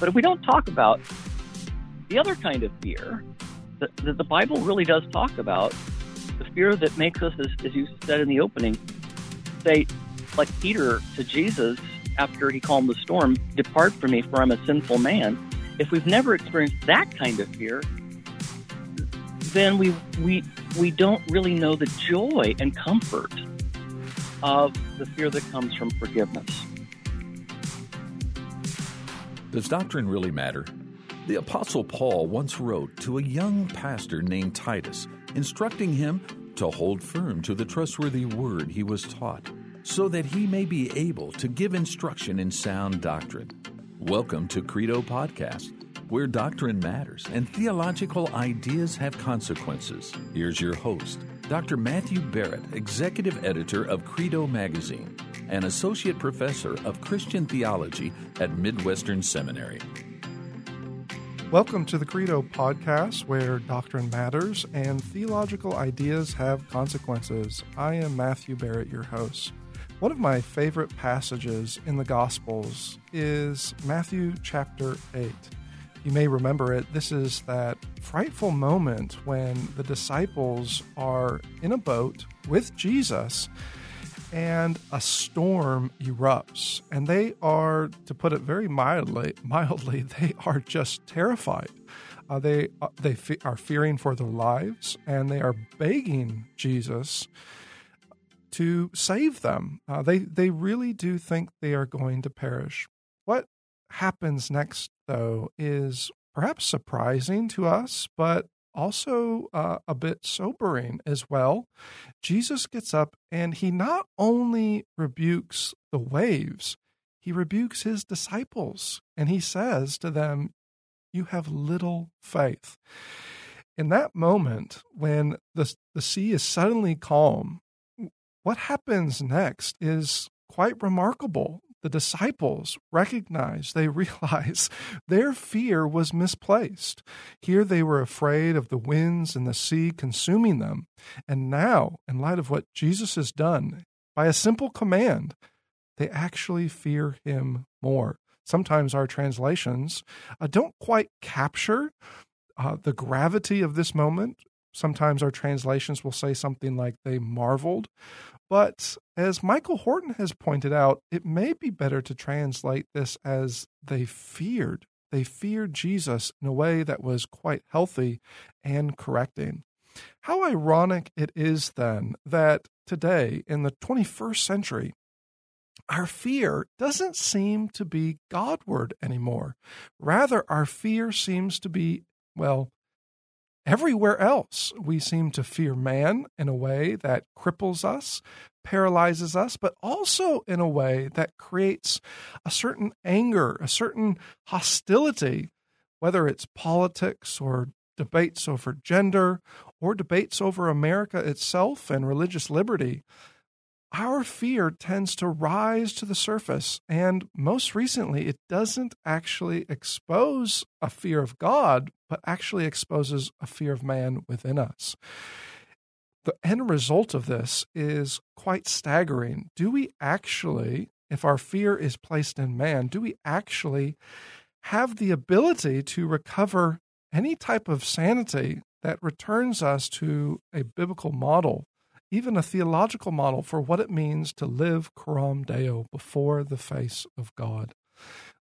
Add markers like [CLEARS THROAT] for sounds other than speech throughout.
But if we don't talk about the other kind of fear that, that the Bible really does talk about, the fear that makes us, as, as you said in the opening, say, like Peter to Jesus after he calmed the storm, Depart from me, for I'm a sinful man. If we've never experienced that kind of fear, then we, we, we don't really know the joy and comfort of the fear that comes from forgiveness. Does doctrine really matter? The Apostle Paul once wrote to a young pastor named Titus, instructing him to hold firm to the trustworthy word he was taught, so that he may be able to give instruction in sound doctrine. Welcome to Credo Podcast, where doctrine matters and theological ideas have consequences. Here's your host, Dr. Matthew Barrett, Executive Editor of Credo Magazine and Associate Professor of Christian Theology at Midwestern Seminary. Welcome to the Credo podcast, where doctrine matters and theological ideas have consequences. I am Matthew Barrett, your host. One of my favorite passages in the Gospels is Matthew chapter 8. You may remember it. This is that frightful moment when the disciples are in a boat with Jesus and a storm erupts. And they are to put it very mildly [LAUGHS] mildly they are just terrified. Uh, they uh, they fe- are fearing for their lives and they are begging Jesus to save them. Uh, they they really do think they are going to perish. What happens next though is perhaps surprising to us but also uh, a bit sobering as well. Jesus gets up and he not only rebukes the waves, he rebukes his disciples and he says to them, You have little faith. In that moment, when the, the sea is suddenly calm, what happens next is quite remarkable the disciples recognize, they [LAUGHS] realize their fear was misplaced. Here they were afraid of the winds and the sea consuming them. And now, in light of what Jesus has done, by a simple command, they actually fear him more. Sometimes our translations uh, don't quite capture uh, the gravity of this moment. Sometimes our translations will say something like they marveled. But as Michael Horton has pointed out, it may be better to translate this as they feared. They feared Jesus in a way that was quite healthy and correcting. How ironic it is then that today, in the 21st century, our fear doesn't seem to be Godward anymore. Rather, our fear seems to be, well, Everywhere else, we seem to fear man in a way that cripples us, paralyzes us, but also in a way that creates a certain anger, a certain hostility, whether it's politics or debates over gender or debates over America itself and religious liberty our fear tends to rise to the surface. And most recently, it doesn't actually expose a fear of God, but actually exposes a fear of man within us. The end result of this is quite staggering. Do we actually, if our fear is placed in man, do we actually have the ability to recover any type of sanity that returns us to a biblical model even a theological model for what it means to live coram deo before the face of God.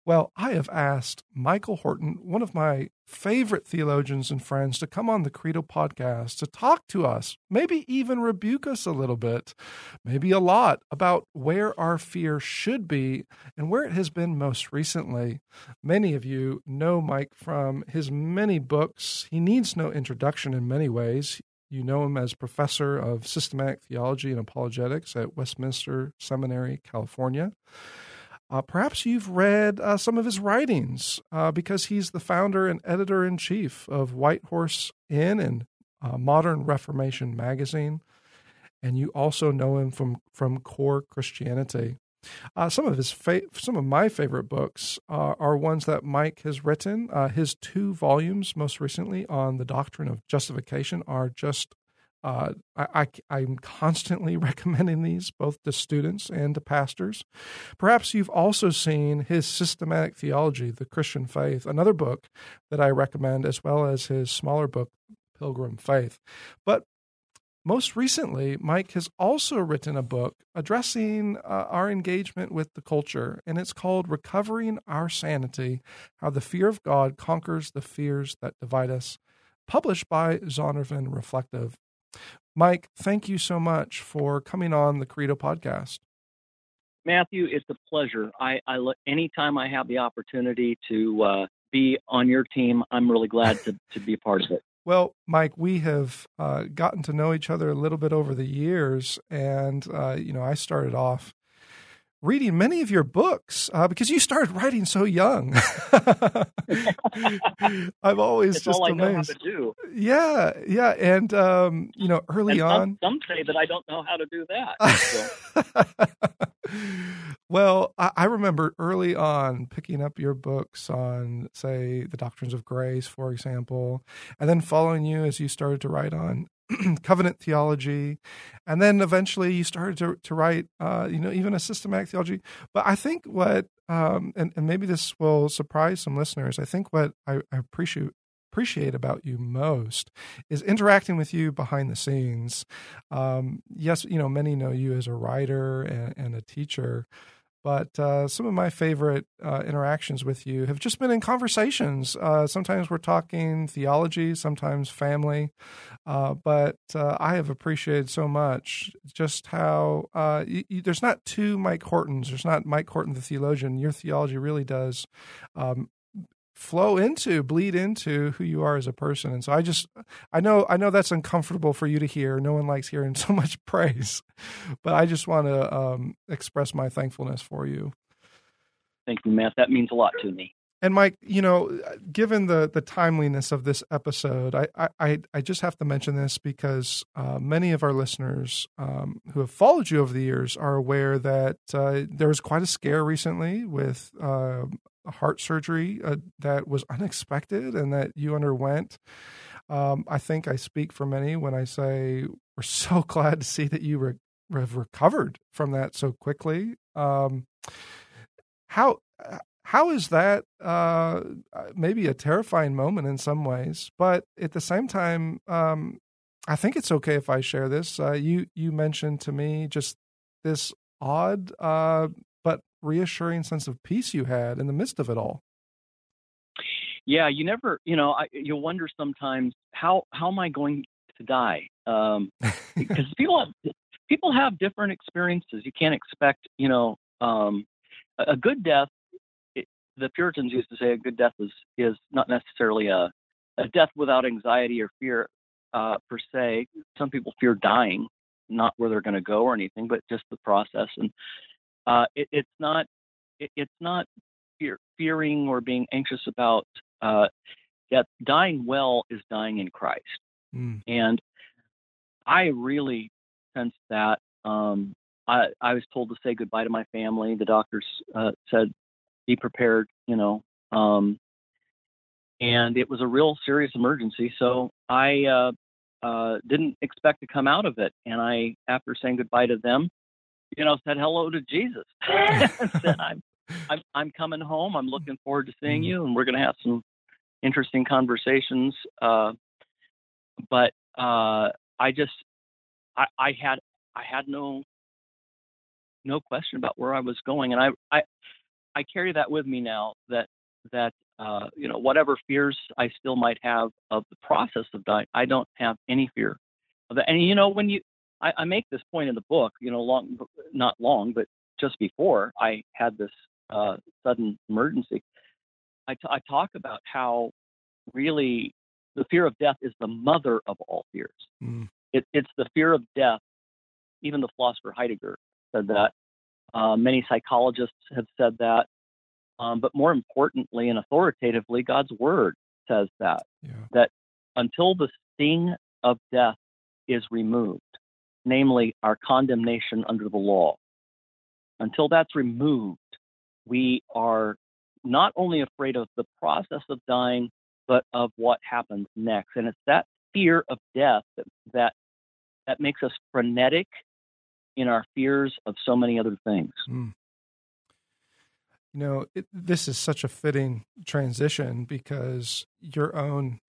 Well, I have asked Michael Horton, one of my favorite theologians and friends, to come on the Credo podcast to talk to us, maybe even rebuke us a little bit, maybe a lot, about where our fear should be and where it has been most recently. Many of you know Mike from his many books. He needs no introduction in many ways. You know him as professor of systematic theology and apologetics at Westminster Seminary, California. Uh, perhaps you've read uh, some of his writings uh, because he's the founder and editor in chief of White Horse Inn and uh, Modern Reformation magazine. And you also know him from, from Core Christianity. Uh, some of his fa- some of my favorite books uh, are ones that Mike has written. Uh, his two volumes, most recently on the doctrine of justification, are just Uh, I, I, am constantly [LAUGHS] recommending these both to students and to pastors. Perhaps you've also seen his Systematic Theology, The Christian Faith, another book that I recommend, as well as his smaller book, Pilgrim Faith. But most recently, Mike has also written a book addressing uh, our engagement with the culture, and it's called Recovering Our Sanity How the Fear of God Conquers the Fears That Divide Us, published by Zondervan Reflective. Mike, thank you so much for coming on the Credo podcast. Matthew, it's a pleasure. I, I anytime I have the opportunity to uh, be on your team, I'm really glad to, to be a part of it. Well, Mike, we have uh, gotten to know each other a little bit over the years, and uh, you know, I started off reading many of your books uh, because you started writing so young. [LAUGHS] I've always it's just amazed. know how to do. Yeah, yeah, and um, you know, early and on, some, some, say that I don't know how to do that. So. [LAUGHS] [LAUGHS] well, I, I, remember early on picking up your books on, say, the doctrines of grace, for example, and then following you as you started to write on [CLEARS THROAT] covenant theology, and then eventually you started to to write, uh, you know, even a systematic theology. But I think what, um, and, and maybe this will surprise some listeners. I think what I, I appreciate appreciate about you most is interacting with you behind the scenes. Um, yes, you know, many know you as a writer and, and a teacher, but uh, some of my favorite uh, interactions with you have just been in conversations. Uh, sometimes we're talking theology, sometimes family. Uh, but uh, I have appreciated so much just how uh, there's not two Mike Hortons. There's not Mike Horton, the theologian. Your theology really does um, flow into bleed into who you are as a person. And so i just i know i know that's uncomfortable for you to hear. No one likes hearing [LAUGHS] so much praise but i just want to um, express my thankfulness for you. Thank you matt. That means a lot to me. And mike you know given the the timeliness of this episode i i i just have to mention this because uh, many of our listeners um, who have followed you over the years are aware that uh, there was quite a scare recently with uh, heart surgery uh, that was unexpected and that you underwent. Um, I think I speak for many when I say we're so [LAUGHS] glad to see that you re- have recovered from that so quickly. Um, how how is that uh, maybe a terrifying moment in some ways, but at the same time, um, I think it's okay if I share this. Uh, you you mentioned to me just this odd uh, reassuring sense of peace you had in the midst of it all. Yeah, you never, you know, I, you wonder sometimes how how am I going to die? Um, [LAUGHS] because people have people have different experiences. You can't expect, you know, um, a, a good death. It, the Puritans used to say a good death is is not necessarily a a death without anxiety or fear uh, per se. Some people fear dying, not where they're going to go or anything, but just the process. And uh, it, it's not it, it's not fear, fearing or being anxious about uh, that dying well is dying in Christ, mm. and I really sense that. Um, I, I was told to say goodbye to my family. The doctors uh, said, "Be prepared," you know, um, and it was a real serious emergency. So I uh, uh, didn't expect to come out of it, and I, after saying goodbye to them, you know, said hello to Jesus. [LAUGHS] [LAUGHS] said, I'm, I'm, I'm coming home. I'm looking forward to seeing mm-hmm. you, and we're going to have some interesting conversations. Uh, but uh, I just, I, I had, I had no, no question about where I was going, and I, I, I carry that with me now. That, that, uh, you know, whatever fears I still might have of the process of dying, I don't have any fear of that. And you know, when you I, I make this point in the book, you know, long not long, but just before I had this uh, sudden emergency, I, t- I talk about how really the fear of death is the mother of all fears. Mm. It, it's the fear of death. Even the philosopher Heidegger said that. Uh, many psychologists have said that. Um, but more importantly and authoritatively, God's word says that. Yeah. That until the sting of death is removed, namely our condemnation under the law. Until that's removed, we are not only afraid of the process of dying, but of what happens next. And it's that fear of death that, that that makes us frenetic in our fears of so many other things. Mm. You know, it, this is such a fitting transition because your own,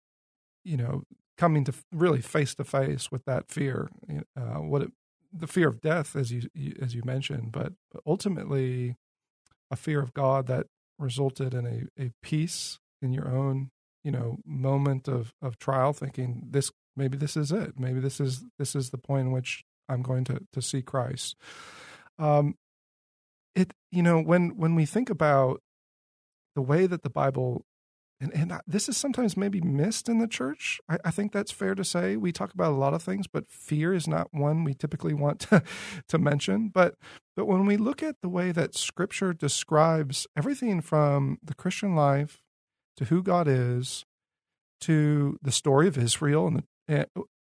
you know, coming to really face to face with that fear, uh, what it, the fear of death, as you, as you mentioned, but, but ultimately a fear of God that resulted in a, a peace in your own you know moment of of trial thinking this maybe this is it. Maybe this is this is the point in which i'm going to to see christ. Um it you know when when we think about the way that the bible and, and this is sometimes maybe missed in the church. I, I, think that's fair to say. We talk about a lot of things, but fear is not one we typically want [LAUGHS] to, to mention. But but when we look at the way that Scripture describes everything from the Christian life to who God is, to the story of Israel, and and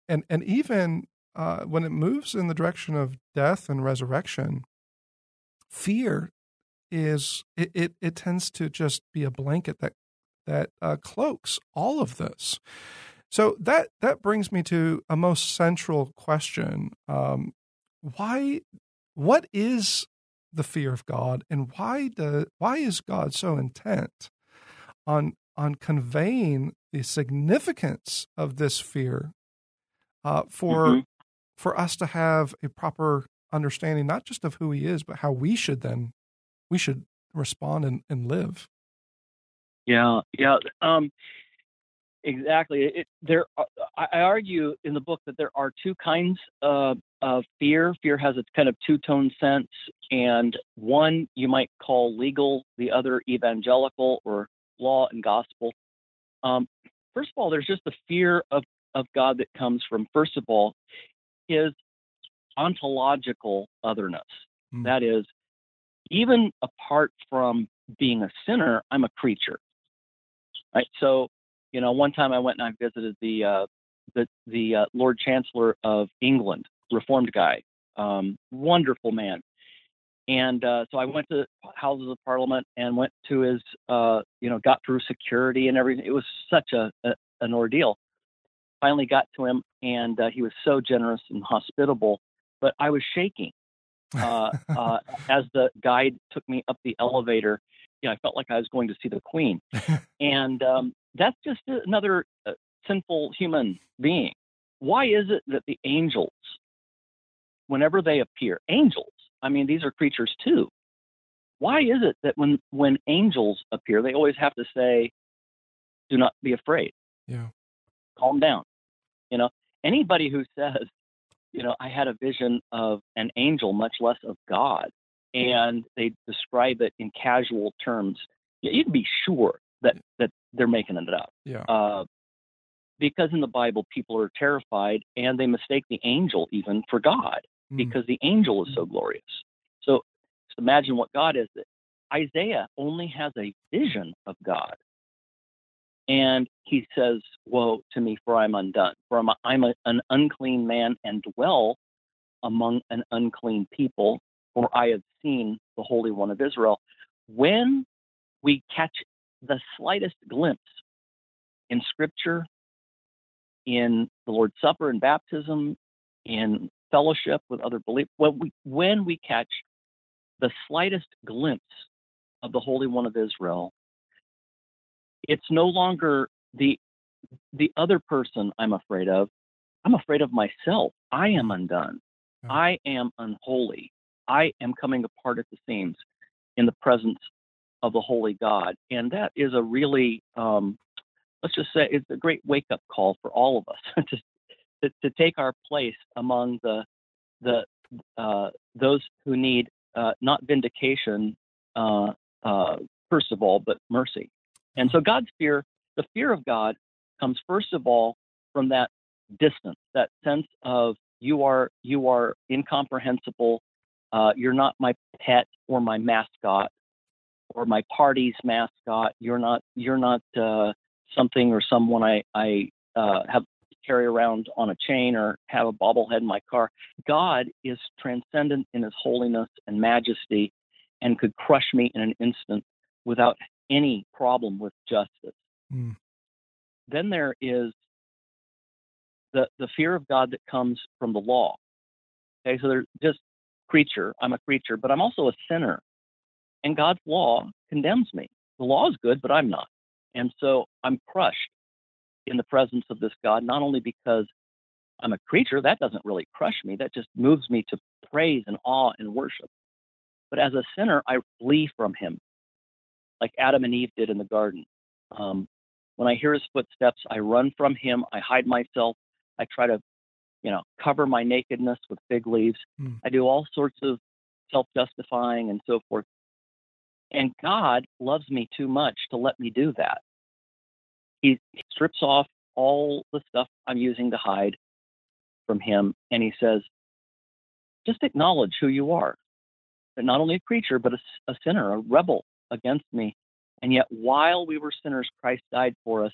and, and even uh, when it moves in the direction of death and resurrection, fear is it, it, it tends to just be a blanket that that uh, cloaks all of this. So that that brings me to a most central question: um, Why? What is the fear of God, and why do, why is God so intent on on conveying the significance of this fear uh, for mm-hmm. for us to have a proper understanding, not just of who He is, but how we should then we should respond and, and live. Yeah, yeah, um, exactly. It, there, uh, I argue in the book that there are two kinds of, of fear. Fear has a kind of two-tone sense, and one you might call legal, the other evangelical or law and gospel. Um, first of all, there's just the fear of of God that comes from first of all his ontological otherness. Mm. That is, even apart from being a sinner, I'm a creature. Right. So, you know, one time I went and I visited the uh, the the uh, Lord Chancellor of England, Reformed guy, um, wonderful man. And uh, so I went to Houses of Parliament and went to his, uh, you know, got through security and everything. It was such a, a an ordeal. Finally got to him, and uh, he was so generous and hospitable. But I was shaking uh, uh, [LAUGHS] as the guide took me up the elevator you know, I felt like I was going to see the Queen, [LAUGHS] and um, that's just another uh, sinful human being. Why is it that the angels, whenever they appear, angels, I mean, these are creatures too. Why is it that when when angels appear, they always have to say, "Do not be afraid." Yeah. Calm down. You know, anybody who says, you know, I had a vision of an angel, much less of God, and they describe it in casual terms, you can be sure that that they're making it up. Yeah. Uh, because in the Bible, people are terrified and they mistake the angel even for God mm. because the angel is so mm. glorious. So just imagine what God is. Isaiah only has a vision of God. And he says, Woe to me, for I'm undone. For I'm, a, I'm a, an unclean man and dwell among an unclean people for I have seen the Holy One of Israel. When we catch the slightest glimpse in Scripture, in the Lord's Supper and baptism, in fellowship with other believers, when we, when we catch the slightest glimpse of the Holy One of Israel, it's no longer the the other person I'm afraid of. I'm afraid of myself. I am undone. I am unholy. I am coming apart at the seams in the presence of the Holy God. And that is a really, um, let's just say, it's a great wake up call for all of us [LAUGHS] to, to, to, take our place among the, the uh, those who need uh, not vindication, uh, uh first of all, but mercy. And so God's fear, the fear of God, comes first of all from that distance, that sense of you are you are incomprehensible uh, you're not my pet or my mascot or my party's mascot. You're not you're not uh, something or someone I I uh, have carry around on a chain or have a bobblehead in my car. God is transcendent in His holiness and majesty, and could crush me in an instant without any problem with justice. Mm. Then there is the, the fear of God that comes from the law. Okay, so there's just creature, I'm a creature, but I'm also a sinner. And God's law condemns me. The law is good, but I'm not. And so I'm crushed in the presence of this God, not only because I'm a creature, that doesn't really crush me, that just moves me to praise and awe and worship. But as a sinner, I flee from him, like Adam and Eve did in the garden. Um, when I hear his footsteps, I run from him, I hide myself, I try to, you know, cover my nakedness with fig leaves. Mm. I do all sorts of self justifying and so forth. And God loves me too much to let me do that. He strips off all the stuff I'm using to hide from him and he says, just acknowledge who you are. But not only a creature, but a, a sinner, a rebel against me. And yet, while we were sinners, Christ died for us.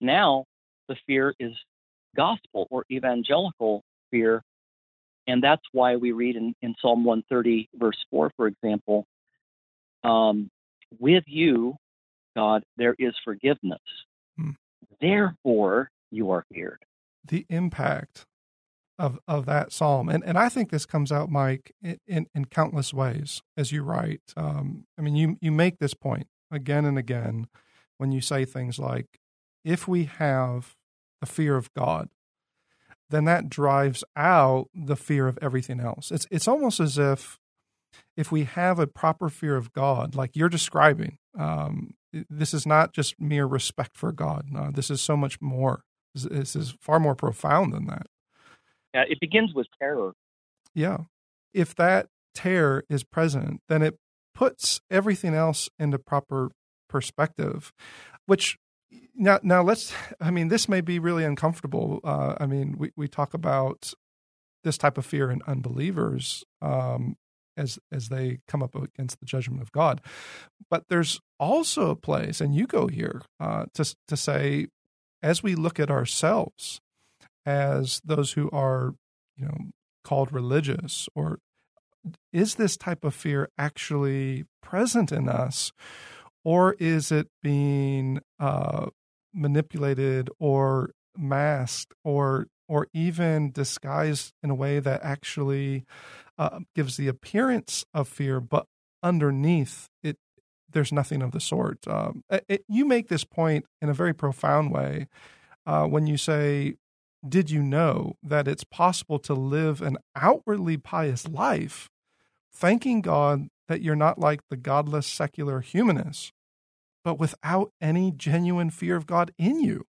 Now, the fear is gospel or evangelical fear. And that's why we read in, in Psalm 130, verse 4, for example, um, with you, God, there is forgiveness. Hmm. Therefore, you are feared. The impact of of that psalm, and and I think this comes out, Mike, in in, in countless ways as you write. Um, I mean, you you make this point again and again when you say things like, "If we have the fear of God, then that drives out the fear of everything else." It's it's almost as if if we have a proper fear of God, like you're describing, um, this is not just mere respect for God. No, this is so much more. This, this is far more profound than that. Yeah, it begins with terror. Yeah. If that terror is present, then it puts everything else into proper perspective, which now now let's i mean this may be really uncomfortable. Uh, i mean we, we talk about this type of fear in unbelievers um, as as they come up against the judgment of god. But there's also a place and you go here uh, to to say as we look at ourselves as those who are, you know, called religious or is this type of fear actually present in us or is it being uh, manipulated or masked or or even disguised in a way that actually uh, gives the appearance of fear but underneath it there's nothing of the sort. Um, it, you make this point in a very profound way uh, when you say did you know that it's possible to live an outwardly pious life, thanking God that you're not like the godless secular humanists, but without any genuine fear of God in you?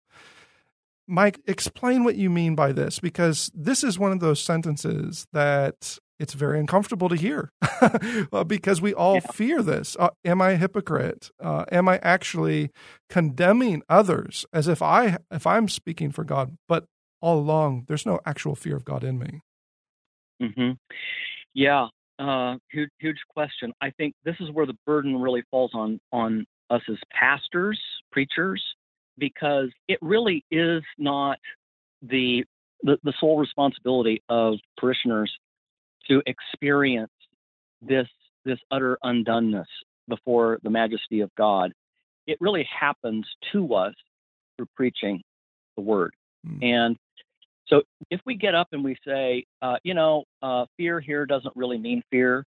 Mike, explain what you mean by this, because this is one of those sentences that it's very uncomfortable to hear [LAUGHS] because we all yeah. fear this. Uh, am I a hypocrite? Uh, am I actually condemning others as if I if I'm speaking for God, but all along, there's no actual fear of God in me. Mm-hmm. Yeah, uh, huge, huge question. I think this is where the burden really falls on on us as pastors, preachers, because it really is not the the, the sole responsibility of parishioners to experience this this utter undoneness before the majesty of God. It really happens to us through preaching the word. Mm. And so if we get up and we say, uh, you know, uh, fear here doesn't really mean fear.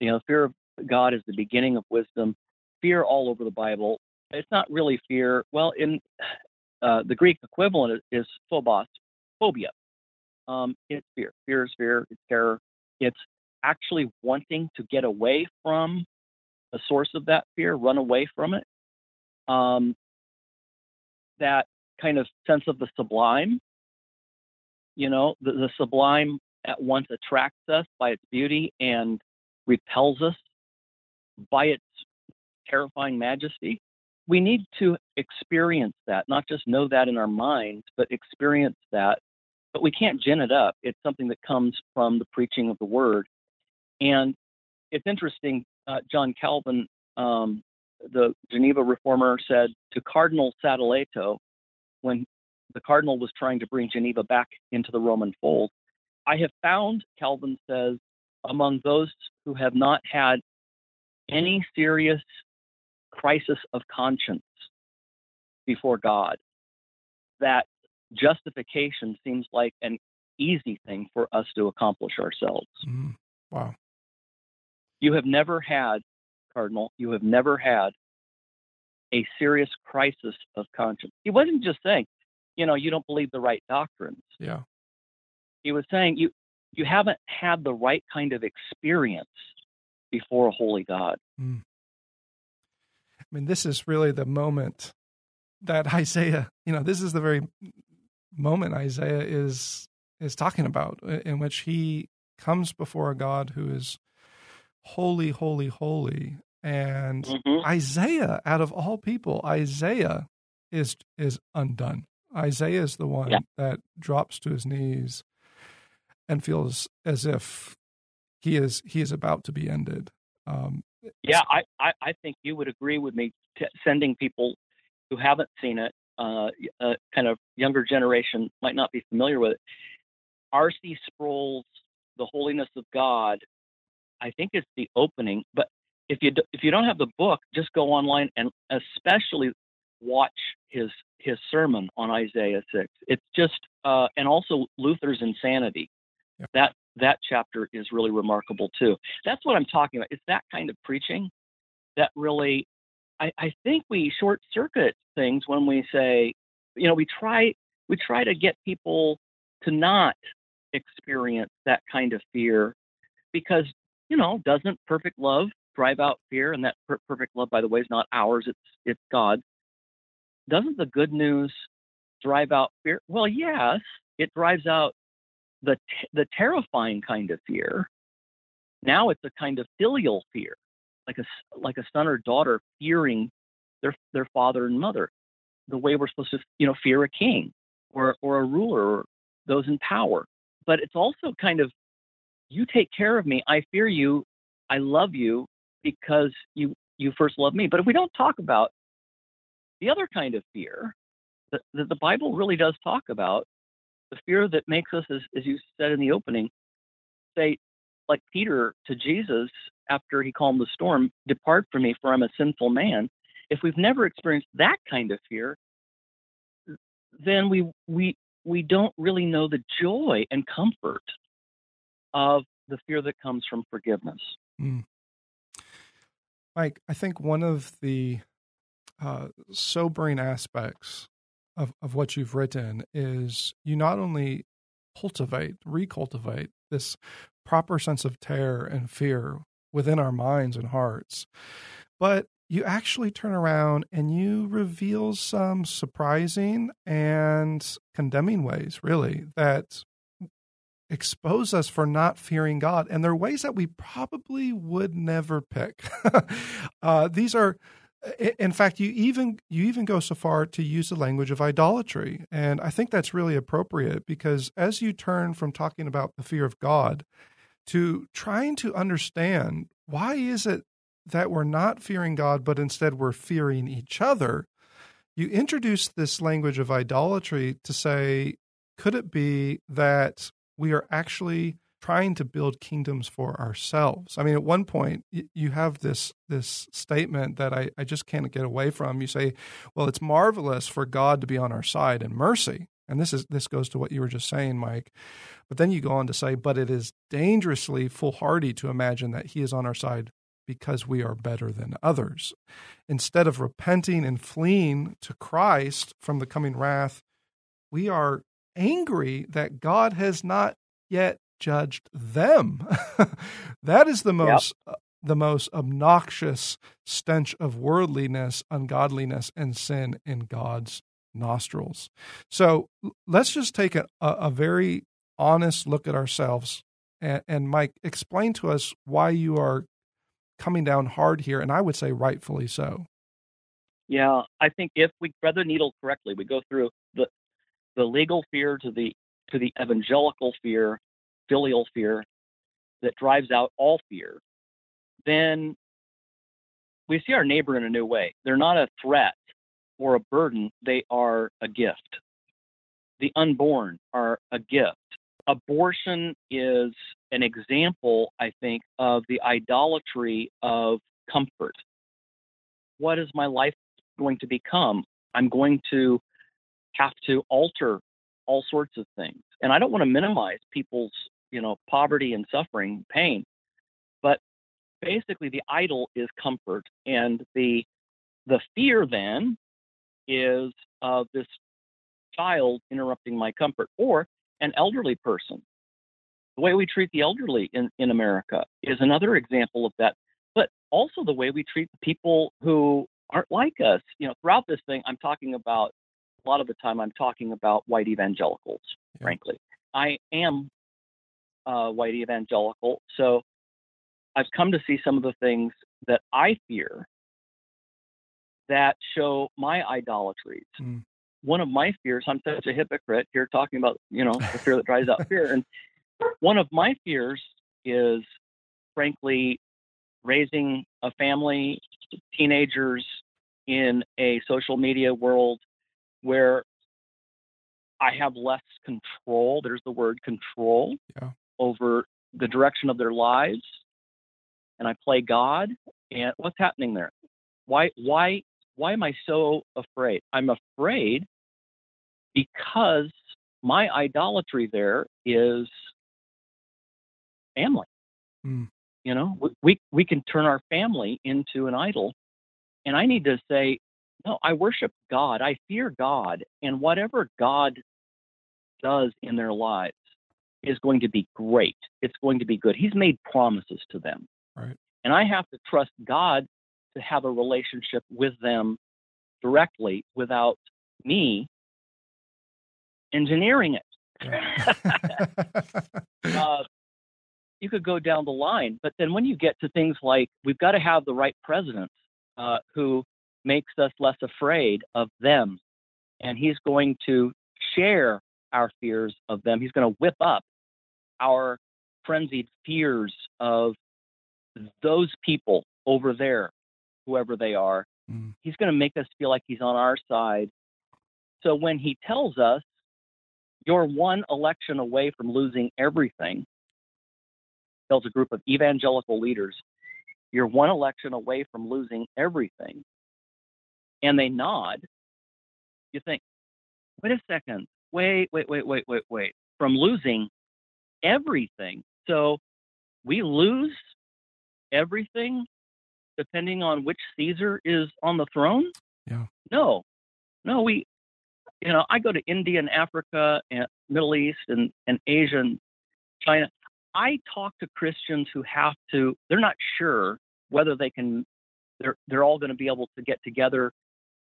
You know, fear of God is the beginning of wisdom. Fear all over the Bible. It's not really fear. Well, in [SIGHS] uh, the Greek equivalent is, phobos, phobia. Um, it's fear. Fear is fear. It's terror. It's actually wanting to get away from the source of that fear, run away from it. Um, that kind of sense of the sublime you know, the, the sublime at once attracts us by its beauty and repels us by its terrifying majesty. We need to experience that, not just know that in our minds, but experience that. But we can't gin it up. It's something that comes from the preaching of the word. And it's interesting, uh, John Calvin, um, the Geneva reformer, said to Cardinal Sadoleto, when the cardinal was trying to bring Geneva back into the Roman fold. I have found, Calvin says, among those who have not had any serious crisis of conscience before God, that justification seems like an easy thing for us to accomplish ourselves. Mm, wow. You have never had, Cardinal, you have never had a serious crisis of conscience. He wasn't just saying, you know, you don't believe the right doctrines. Yeah. He was saying you you haven't had the right kind of experience before a holy God. Mm. I mean, this is really the moment that [LAUGHS] Isaiah, you know, this is the very moment Isaiah is is talking about in which he comes before a God who is holy, holy, holy. And Mhm. Isaiah, out of all people, Isaiah is is undone. Isaiah is the one Yeah. that drops to his knees and feels as if he is he is about to be ended. Um, Yeah, I, I, I think you would agree with me t- sending people who haven't seen it, uh, uh, kind of younger generation might not be familiar with it. R.C. Sproul's The Holiness of God, I think it's the opening, but if you do, if you don't have the book, just go online and especially watch his his sermon on Isaiah 6. It's just uh, and also Luther's Insanity. Yeah. That that chapter is really remarkable too. That's what I'm talking about. It's that kind of preaching that really, I, I think we short circuit things when we say, you know, we try we try to get people to not experience that kind of fear because you know doesn't perfect love drive out fear and that per- perfect love by the way is not ours it's it's god's doesn't the good news drive out fear well yes it drives out the t- the terrifying kind of fear now it's a kind of filial fear like a like a son or daughter fearing their their father and mother the way we're supposed to you know fear a king or or a ruler or those in power. But it's also kind of you take care of me. I fear you. I love you because you you first loved me. But if we don't talk about the other kind of fear that the bible really does talk about the fear that makes us as, as you said in the opening say like peter to jesus after he calmed the storm depart from me for i'm a sinful man if we've never experienced that kind of fear then we we we don't really know the joy and comfort of the fear that comes from forgiveness. Mm. Mike, I think one of the uh, sobering aspects of, of what you've written is you not only cultivate, recultivate this proper sense of terror and fear within our minds and hearts, but you actually turn around and you reveal some surprising and condemning ways, really, that expose us for not fearing God. And they're ways that we probably would never pick. [LAUGHS] uh, these are. In fact, you even you even go so far to use the language of idolatry, and I think that's really appropriate because as you turn from talking about the fear of God to trying to understand why is it that we're not fearing God, but instead we're fearing each other, you introduce this language of idolatry to say, could it be that we are actually trying to build kingdoms for ourselves? I mean, at one point, you have this this statement that I, I just can't get away from. You say, well, it's marvelous for God to be on our side in mercy. And this is this goes to what you were just saying, Mike. But then you go on to say, but it is dangerously foolhardy to imagine that he is on our side because we are better than others. Instead of repenting and fleeing to Christ from the coming wrath, we are angry that God has not yet judged them. [LAUGHS] that is the most yep. uh, the most obnoxious stench of worldliness, ungodliness, and sin in God's nostrils. So let's just take a, a very honest look at ourselves. And, and Mike, explain to us why you are coming down hard here, and I would say rightfully so. Yeah, I think if we thread the needle correctly, we go through the the legal fear to the to the evangelical fear, filial fear that drives out all fear, then we see our neighbor in a new way. They're not a threat or a burden, they are a gift. The unborn are a gift. Abortion is an example, I think, of the idolatry of comfort. What is my life going to become? I'm going to have to alter all sorts of things. And I don't want to minimize people's, you know, poverty and suffering, pain. But basically the idol is comfort and the the fear then is of this child interrupting my comfort or an elderly person. The way we treat the elderly in, in America is another example of that. But also the way we treat the people who aren't like us. You know, throughout this thing, I'm talking about a lot of the time I'm talking about white evangelicals, yeah. frankly. I am uh, white evangelical, so I've come to see some of the things that I fear that show my idolatries. Mm. One of my fears, I'm such a hypocrite here talking about, you know, the fear that drives out fear. And one of my fears is, frankly, raising a family, teenagers in a social media world where I have less control. There's the word control yeah. Over the direction of their lives. And I play God. And what's happening there? Why, why, why am I so afraid? I'm afraid because my idolatry there is family. Mm. You know, we we can turn our family into an idol, and I need to say, no, I worship God. I fear God, and whatever God does in their lives is going to be great. It's going to be good. He's made promises to them, right? And I have to trust God to have a relationship with them directly without me engineering it. [LAUGHS] [LAUGHS] uh, you could go down the line. But then when you get to things like we've got to have the right president uh, who makes us less afraid of them, and he's going to share our fears of them. He's going to whip up our frenzied fears of those people over there, whoever they are. Mm. He's going to make us feel like he's on our side. So when he tells us, you're one election away from losing everything, tells a group of evangelical leaders, you're one election away from losing everything. And they nod. You think, wait a second, wait, wait, wait, wait, wait, wait, from losing everything. So we lose everything depending on which Caesar is on the throne? Yeah. No, no, we, you know, I go to India and Africa and Middle East and, and Asia and China. I talk to Christians who have to, they're not sure whether they can, they're, they're all going to be able to get together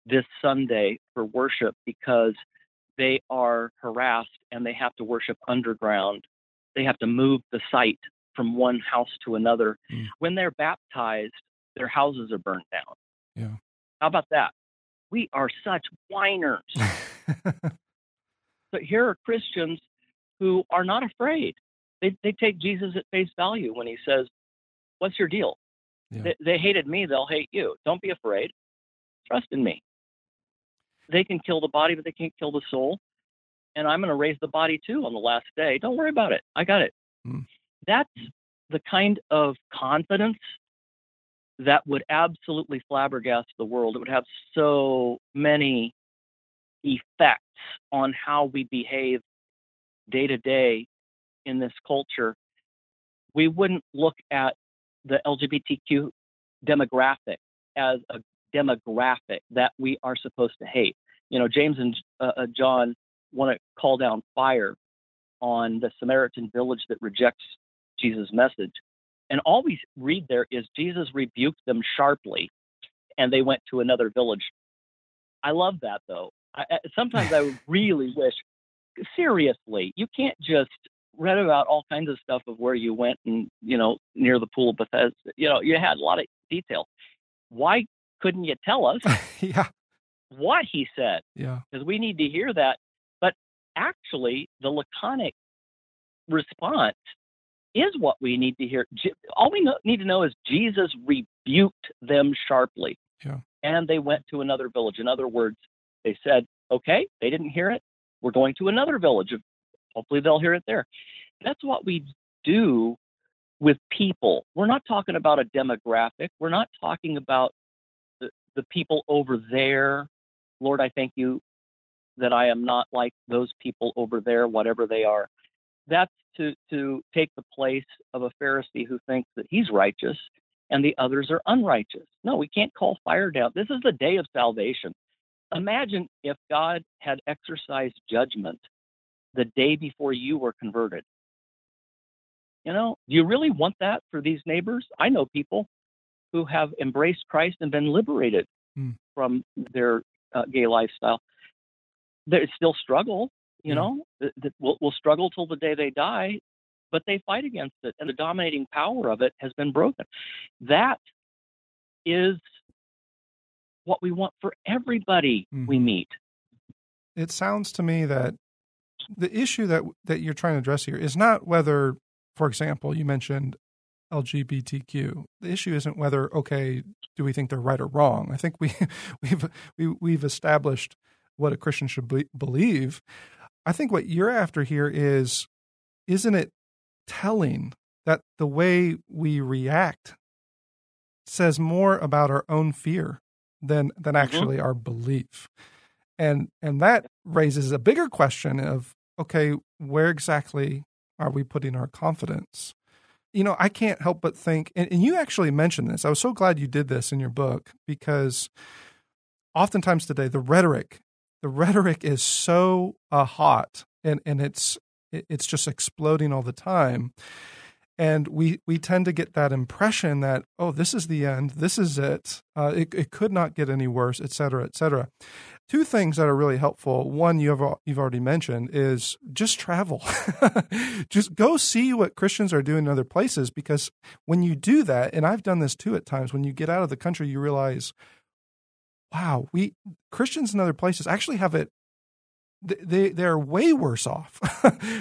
this Sunday for worship because they are harassed and they have to worship underground. They have to move the site from one house to another. Mm. When they're baptized, their houses are burned down. Yeah. How about that? We are such whiners. [LAUGHS] but here are Christians who are not afraid they they take Jesus at face value when he says, "What's your deal? Yeah. They, they hated me; they'll hate you. Don't be afraid. Trust in me. They can kill the body, but they can't kill the soul. And I'm going to raise the body too on the last day. Don't worry about it. I got it. Mm. That's the kind of confidence that would absolutely flabbergast the world. It would have so many effects on how we behave day to day in this culture, we wouldn't look at the LGBTQ demographic as a demographic that we are supposed to hate. You know, James and uh, uh John want to call down fire on the Samaritan village that rejects Jesus' message. And all we read there is Jesus rebuked them sharply and they went to another village. I love that though. I, sometimes I [LAUGHS] really wish, seriously, you can't just read about all kinds of stuff of where you went and you know near the pool of Bethesda. You know, you had a lot of detail. Why couldn't you tell us? [LAUGHS] yeah. What he said? Yeah. Because we need to hear that. But actually, the laconic response is what we need to hear. All we know, need to know is Jesus rebuked them sharply. Yeah. And they went to another village. In other words, they said, okay, they didn't hear it. We're going to another village Hopefully they'll hear it there. That's what we do with people. We're not talking about a demographic. We're not talking about the, people over there. Lord, I thank you that I am not like those people over there, whatever they are. That's to, to take the place of a Pharisee who thinks that he's righteous and the others are unrighteous. No, we can't call fire down. This is the day of salvation. Imagine if God had exercised judgment the day before you were converted. You know, do you really want that for these neighbors? I know people who have embraced Christ and been liberated mm. from their uh, gay lifestyle. They still struggle, you yeah. know, will will struggle till the day they die, but they fight against it, and the dominating power of it has been broken. That is what we want for everybody mm. we meet. It sounds to me that the issue that that you're trying to address here is not whether, for example, you mentioned LGBTQ. The issue isn't whether okay, do we think they're right or wrong? I think we [LAUGHS] we've we, we've established what a Christian should be, believe. I think what you're after here is isn't it telling that the way we react says more about our own fear than than mm-hmm. actually mm-hmm. our belief. And and that raises a bigger question of okay, where exactly are we putting our confidence? You know, I can't help but think, and, and you actually mentioned this. I was so glad you did this in your book because oftentimes today the rhetoric, the rhetoric is so uh, hot and and it's it's just exploding all the time and we we tend to get that impression that oh this is the end this is it uh, it, it could not get any worse et cetera et cetera two things that are really helpful one you have you've already mentioned is just travel [LAUGHS] just go see what christians are doing in other places because when you do that and i've done this too at times when you get out of the country you realize wow we christians in other places actually have it they they're way worse off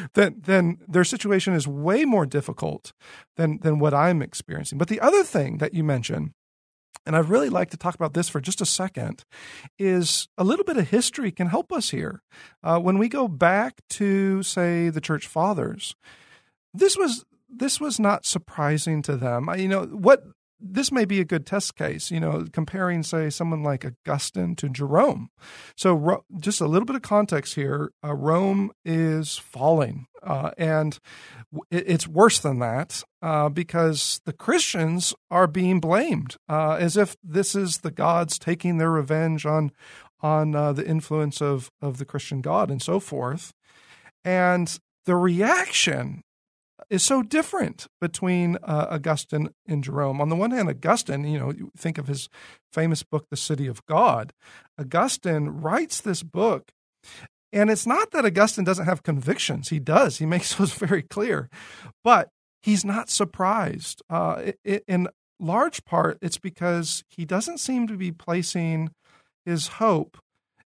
[LAUGHS] than than their situation is way more difficult than than what I'm experiencing. But the other thing that you mentioned, and I'd really like to talk about this for just a second, is a little bit of history can help us here. Uh, when we go back to say the church fathers, this was this was not surprising to them. You know what this may be a good test case, you know, comparing, say, someone like Augustine to Jerome. So, just a little bit of context here uh, Rome is falling, uh, and it's worse than that uh, because the Christians are being blamed uh, as if this is the gods taking their revenge on, on uh, the influence of, of the Christian God and so forth. And the reaction is so different between uh, Augustine and Jerome. On the one hand, Augustine, you know, you think of his famous book, The City of God. Augustine writes this book, and it's not that Augustine doesn't have convictions. He does, he [LAUGHS] makes those very clear. But he's not surprised. Uh, it, in large part, it's because he doesn't seem to be placing his hope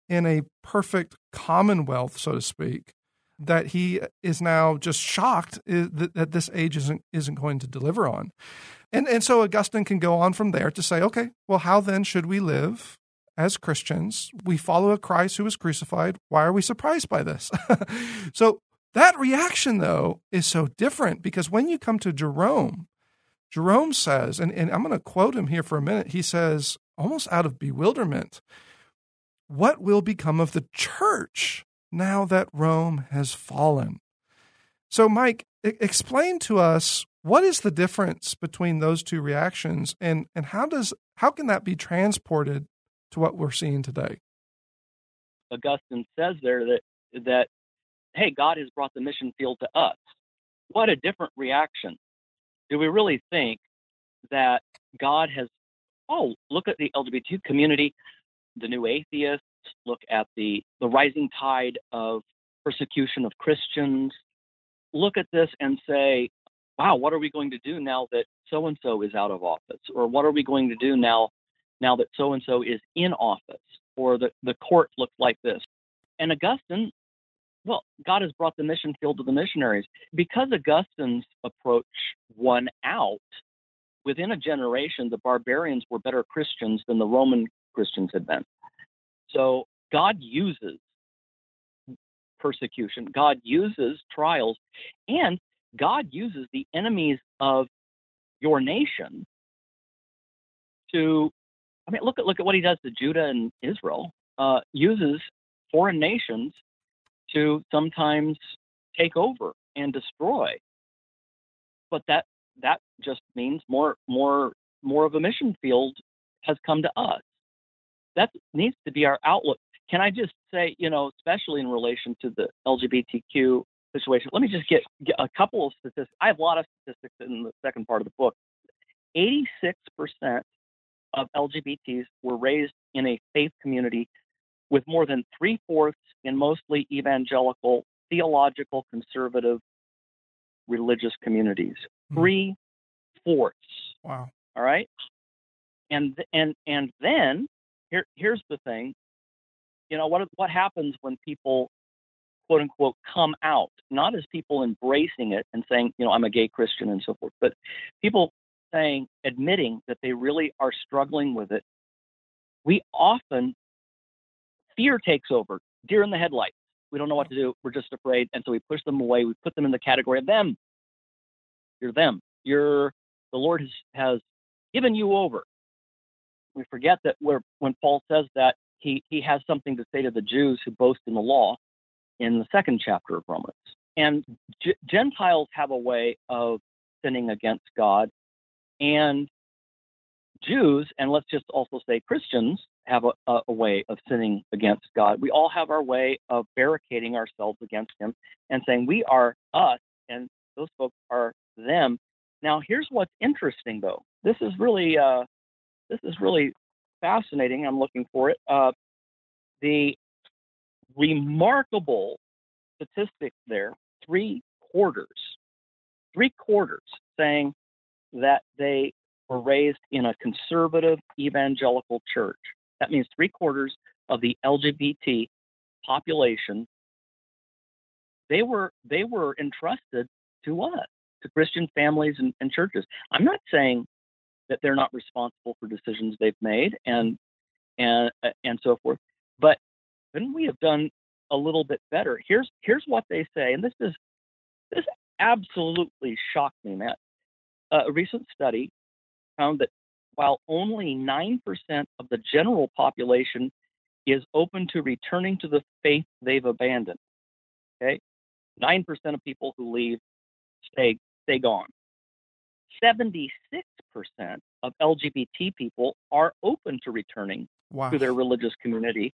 in a perfect commonwealth, so to speak, that he is now just shocked that, this age isn't isn't going to deliver on. And and so Augustine can go on from there to say, okay, well, how then should we live as Christians? We follow a Christ who was crucified. Why are we surprised by this? [LAUGHS] so that reaction, though, is so different because when you come to Jerome, Jerome says, and, and I'm going to quote him here for a minute. He says, almost out of bewilderment, what will become of the church now that Rome has fallen. So, Mike, explain to us what is the difference between those two reactions and, and how does how can that be transported to what we're seeing today? Augustine says there that that hey, God has brought the mission field to us. What a different reaction. Do we really think that God has oh, look at the LGBT community, the new atheists, look at the, the rising tide of persecution of Christians, look at this and say, wow, what are we going to do now that so and so is out of office? Or what are we going to do now now that so and so is in office? Or the, the court looks like this. And Augustine, well, God has brought the mission field to the missionaries. Because Augustine's approach won out, within a generation, the barbarians were better Christians than the Roman Christians had been. So God uses persecution, God uses trials, and God uses the enemies of your nation to I mean look at look at what he does to Judah and Israel. Uh, uses foreign nations to sometimes take over and destroy. But that that just means more more more of a mission field has come to us. That needs to be our outlook. Can I just say, you know, especially in relation to the LGBTQ situation, let me just get, get a couple of statistics. I have a lot of statistics in the second part of the book. 86% of LGBTs were raised in a faith community with more than three fourths in mostly evangelical, theological, conservative, religious communities. Mm-hmm. Three fourths. Wow. All right. And and and then here here's the thing. You know what what happens when people quote unquote come out, not as people embracing it and saying, you know, I'm a gay Christian and so forth, but people saying, admitting that they really are struggling with it. We often fear takes over, deer in the headlights. We don't know what to do. We're just afraid. And so we push them away. We put them in the category of them. You're them. You're the Lord has, has given you over. We forget that when Paul says that he, he has something to say to the Jews who boast in the law in the second chapter of Romans. And G- Gentiles have a way of sinning against God, and Jews, and let's just also say Christians, have a, a, a, way of sinning against God. We all have our way of barricading ourselves against Him and saying we are us and those folks are them. Now, here's what's interesting, though. This is really uh, this is really fascinating. I'm looking for it. Uh, the remarkable statistic there: three quarters, three quarters saying that they were raised in a conservative evangelical church. That means three quarters of the LGBT population. They were they were entrusted to us, to Christian families and, and churches. I'm not saying that they're not responsible for decisions they've made and and and so forth, but couldn't we have done a little bit better? Here's here's what they say, and this is this absolutely shocked me, Matt. Uh, a recent study found that while only 9% of the general population is open to returning to the faith they've abandoned. Okay? 9% of people who leave stay stay gone. 76% of LGBT people are open to returning wow. to their religious community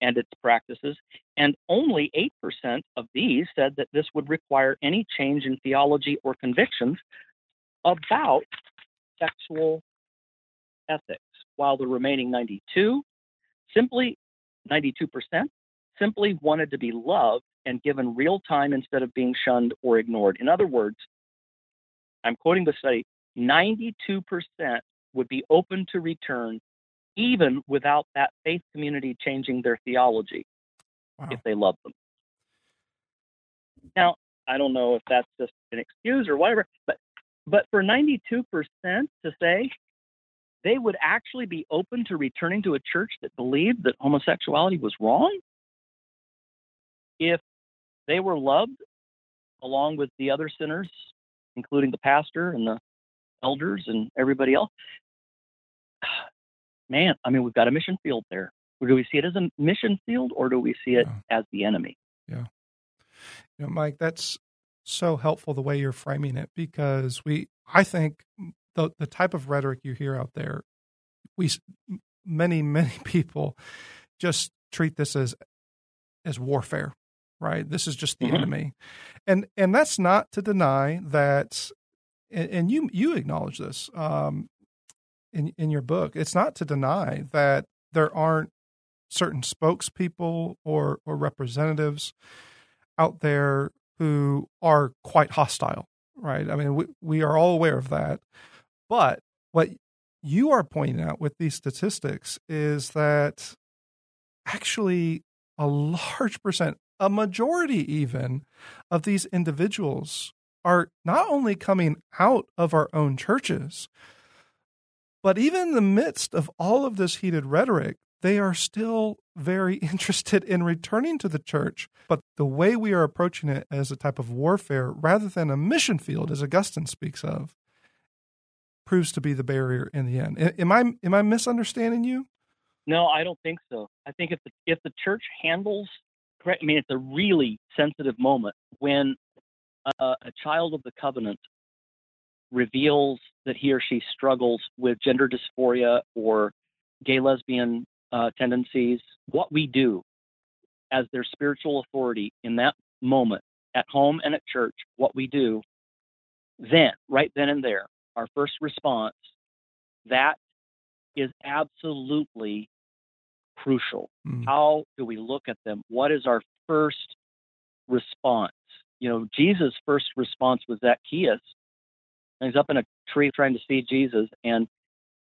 and its practices, and only 8% of these said that this would require any change in theology or convictions about sexual ethics, while the remaining 92 simply 92% simply wanted to be loved and given real time instead of being shunned or ignored. In other words, I'm quoting the study 92% would be open to return even without that faith community changing their theology wow. if they love them. Now, I don't know if that's just an excuse or whatever, but but for 92% to say they would actually be open to returning to a church that believed that homosexuality was wrong if they were loved along with the other sinners, including the pastor and the elders and everybody else. [SIGHS] Man, I mean, we've got a mission field there. do we see it as a mission field or do we see it yeah. as the enemy? Yeah. You know, Mike, that's so helpful the way you're framing it because we, I think, the the type of rhetoric you hear out there, we many [LAUGHS] many people just treat this as as warfare, right? This is just the mm-hmm. enemy, and and that's not to deny that, and, and you you acknowledge this um, in in your book. It's not to deny that there aren't certain spokespeople or or representatives out there who are quite hostile, right? I mean, we, we are all aware of that. But what you are pointing out with these statistics is that actually a large percent, a majority even, of these individuals are not only coming out of our own churches, but even in the midst of all of this heated rhetoric, they are still very [LAUGHS] interested in returning to the church. But the way we are approaching it as a type of warfare rather than a mission field, as Augustine speaks of, proves to be the barrier in the end. Am I am I misunderstanding you? No, I don't think so. I think if the if the church handles, I mean, it's a really sensitive moment when a, a child of the covenant reveals that he or she struggles with gender dysphoria or gay lesbian uh, tendencies. What we do as their spiritual authority in that moment, at home and at church, what we do then, right then and there, our first response, that is absolutely crucial. Mm. How do we look at them? What is our first response? You know, Jesus' first response was Zacchaeus. And he's up in a tree trying to see Jesus, and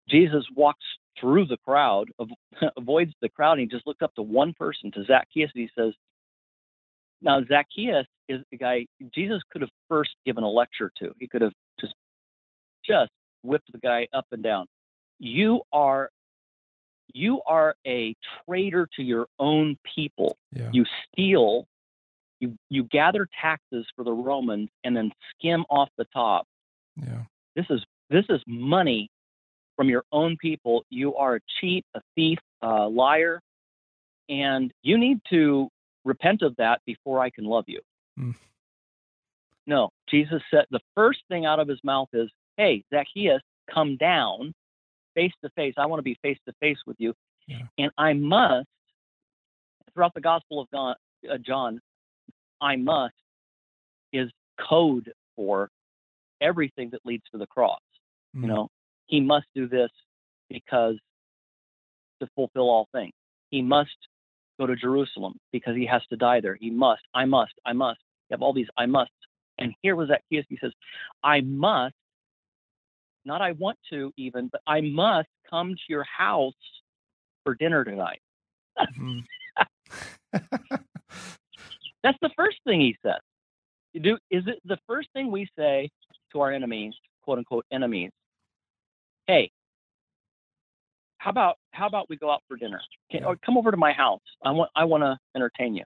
Jesus walks through the crowd, [LAUGHS] avoids the crowd, and he just looks up to one person, to Zacchaeus, and he says, Now, Zacchaeus is the guy Jesus could have first given a lecture to. He could have just just whipped the guy up and down. You are you are a traitor to your own people. Yeah. You steal, you you gather taxes for the Romans and then skim off the top. Yeah. This is this is money from your own people. You are a cheat, a thief, a liar, and you need to repent of that before I can love you. Mm. No, Jesus said the first thing out of his mouth is, Hey, Zacchaeus, come down face to face. I want to be face to face with you. Yeah. And I must, throughout the Gospel of God, uh, John, I must is code for everything that leads to the cross. Mm. You know, he must do this because to fulfill all things. He must go to Jerusalem because he has to die there. He must, I must, I must. You have all these I must. And here was Zacchaeus. He says, I must, not I want to even, but I must come to your house for dinner tonight. mm-hmm. [LAUGHS] That's the first thing he says. Do is it the first thing we say to our enemies, quote unquote enemies? Hey, how about how about we go out for dinner? Can, or come over to my house. I want I want to entertain you.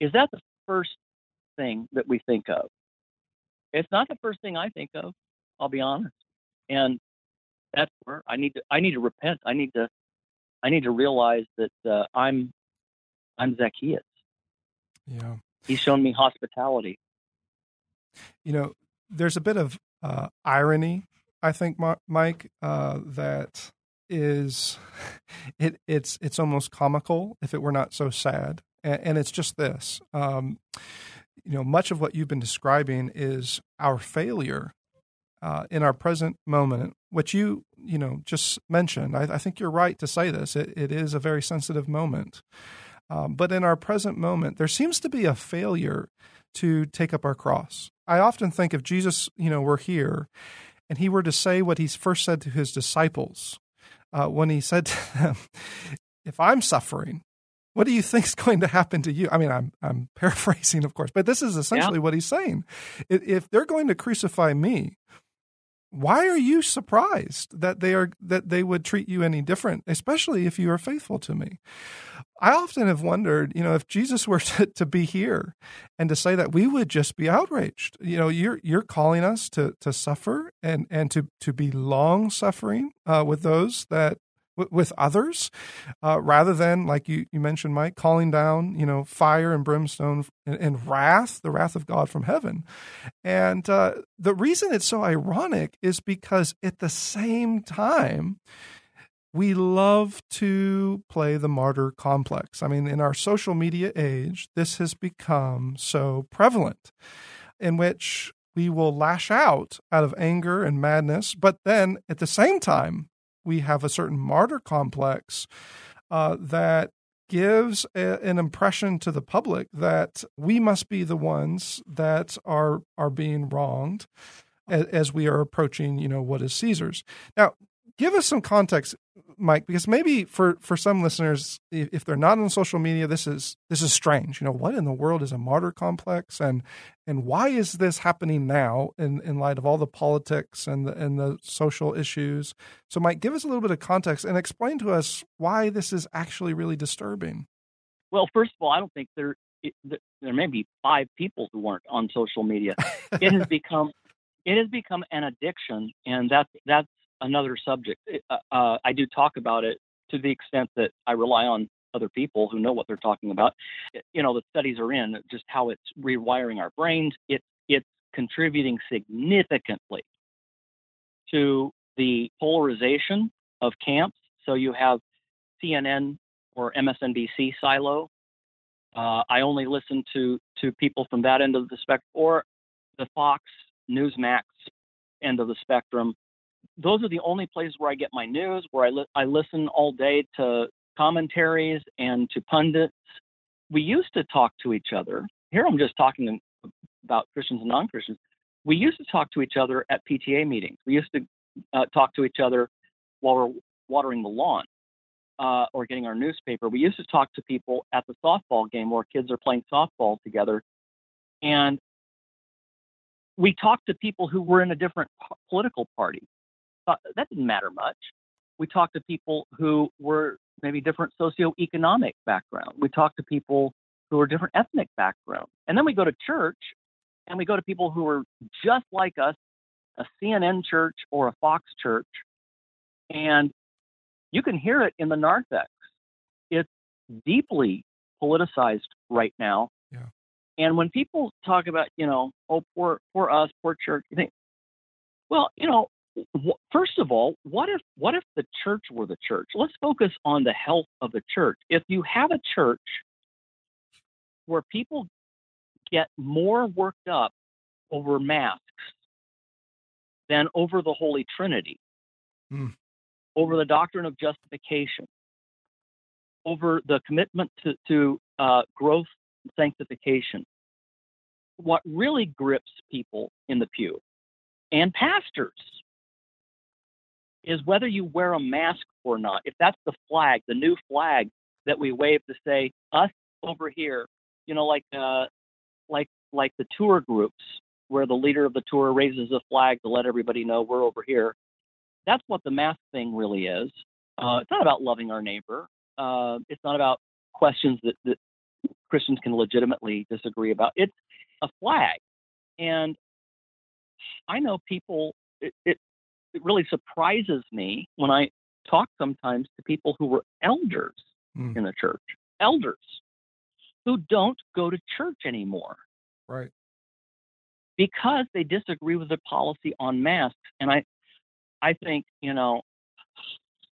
Is that the first thing that we think of? It's not the first thing I think of. I'll be honest, and that's where I need to I need to repent. I need to I need to realize that uh, I'm I'm Zacchaeus. Yeah, he's shown me hospitality. You know, there's a bit of uh, irony, I think, Mike, uh, that is [LAUGHS] it it's it's almost comical if it were not so sad and, and it's just this um, you know much of what you've been describing is our failure uh, in our present moment which you you know just mentioned i, I think you're right to say this it, it is a very sensitive moment um, but in our present moment there seems to be a failure to take up our cross i often think if jesus you know were here and he were to say what he first said to his disciples uh, when he said to them, If I'm suffering, what do you think is [LAUGHS] going to happen to you? I mean, I'm I'm paraphrasing, of course, but this is essentially yeah. what he's saying. If they're going to crucify me, why are you surprised that they are that they would treat you any different, especially if you are faithful to me? I often have wondered, you know, if Jesus were [LAUGHS] to, to be here and to say that we would just be outraged. You know, you're you're calling us to to suffer and and to to be long suffering uh, with those that with others, uh, rather than like you you mentioned, Mike, calling down you know fire and brimstone and, and wrath, the wrath of God from heaven. And uh, the reason it's so ironic is because at the same time we love to play the martyr complex. I mean, in our social media age, this has become so prevalent, in which we will lash out out of anger and madness, but then at the same time, we have a certain martyr complex uh, that gives a, an impression to the public that we must be the ones that are are being wronged as, as we are approaching, you know, what is Caesar's. Now, give us some context Mike, because maybe for for some listeners, if they're not on social media, this is this is strange. You know, what in the world is a martyr complex, and and why is this happening now in in light of all the politics and the and the social issues? So, Mike, give us a little bit of context and explain to us why this is actually really disturbing. Well, first of all, I don't think there there may be five people who weren't on social media. It has [LAUGHS] become it has become an addiction, and that's that's another subject. Uh, uh, I do talk about it to the extent that I rely on other people who know what they're talking about. You know, the studies are in just how it's rewiring our brains. It it's contributing significantly to the polarization of camps. So you have CNN or MSNBC silo. Uh, I only listen to to people from that end of the spectrum, or the Fox Newsmax end of the spectrum. Those are the only places where I get my news, where I li- I listen all day to commentaries and to pundits. We used to talk to each other. Here I'm just talking about Christians and non-Christians. We used to talk to each other at PTA meetings. We used to uh, talk to each other while we're watering the lawn uh, or getting our newspaper. We used to talk to people at the softball game where kids are playing softball together, and we talked to people who were in a different political party. Uh, that didn't matter much. We talked to people who were maybe different socioeconomic background. We talked to people who were different ethnic background. And then we go to church and we go to people who are just like us, a CNN church or a Fox church, and you can hear it in the narthex. It's deeply politicized right now. Yeah. And when people talk about, you know, oh, poor, poor us, poor church, you think, well, you know, first of all, what if what if the church were the church? Let's focus on the health of the church. If you have a church where people get more worked up over masks than over the Holy Trinity, mm. over the doctrine of justification, over the commitment to, to uh, growth and sanctification. What really grips people in the pew and pastors is whether you wear a mask or not. If that's the flag, the new flag that we wave to say us over here, you know, like uh, like like the tour groups where the leader of the tour raises a flag to let everybody know we're over here. That's what the mask thing really is. Uh, it's not about loving our neighbor. Uh, it's not about questions that, that Christians can legitimately disagree about. It's a flag, and I know people. It, it it really surprises me when I talk sometimes to people who were elders mm. in the church, elders who don't go to church anymore. Right. Because they disagree with the policy on masks. And I I think, you know,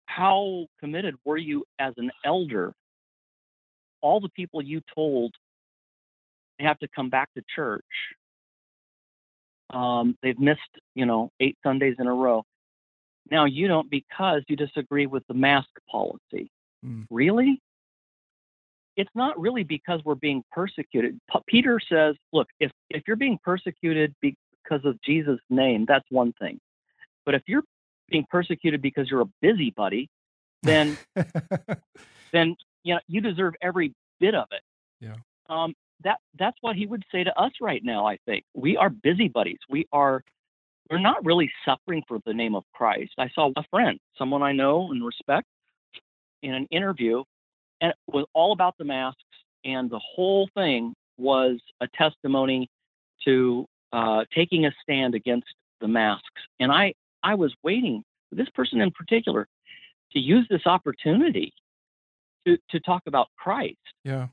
how committed were you as an elder? All the people you told they have to come back to church um, they've missed, you know, eight Sundays in a row. Now you don't because you disagree with the mask policy. Mm. Really? It's not really because we're being persecuted. P- Peter says, look, if, if you're being persecuted because of Jesus' name, that's one thing. But if you're being persecuted because you're a busybody, then [LAUGHS] then you know you deserve every bit of it. Yeah. Um, that that's what he would say to us right now. I think we are busybodies. We are we're not really suffering for the name of Christ. I saw a friend, someone I know and respect, in an interview, and it was all about the masks, and the whole thing was a testimony to uh, taking a stand against the masks. And I I was waiting for this person in particular to use this opportunity to to talk about Christ. Yeah.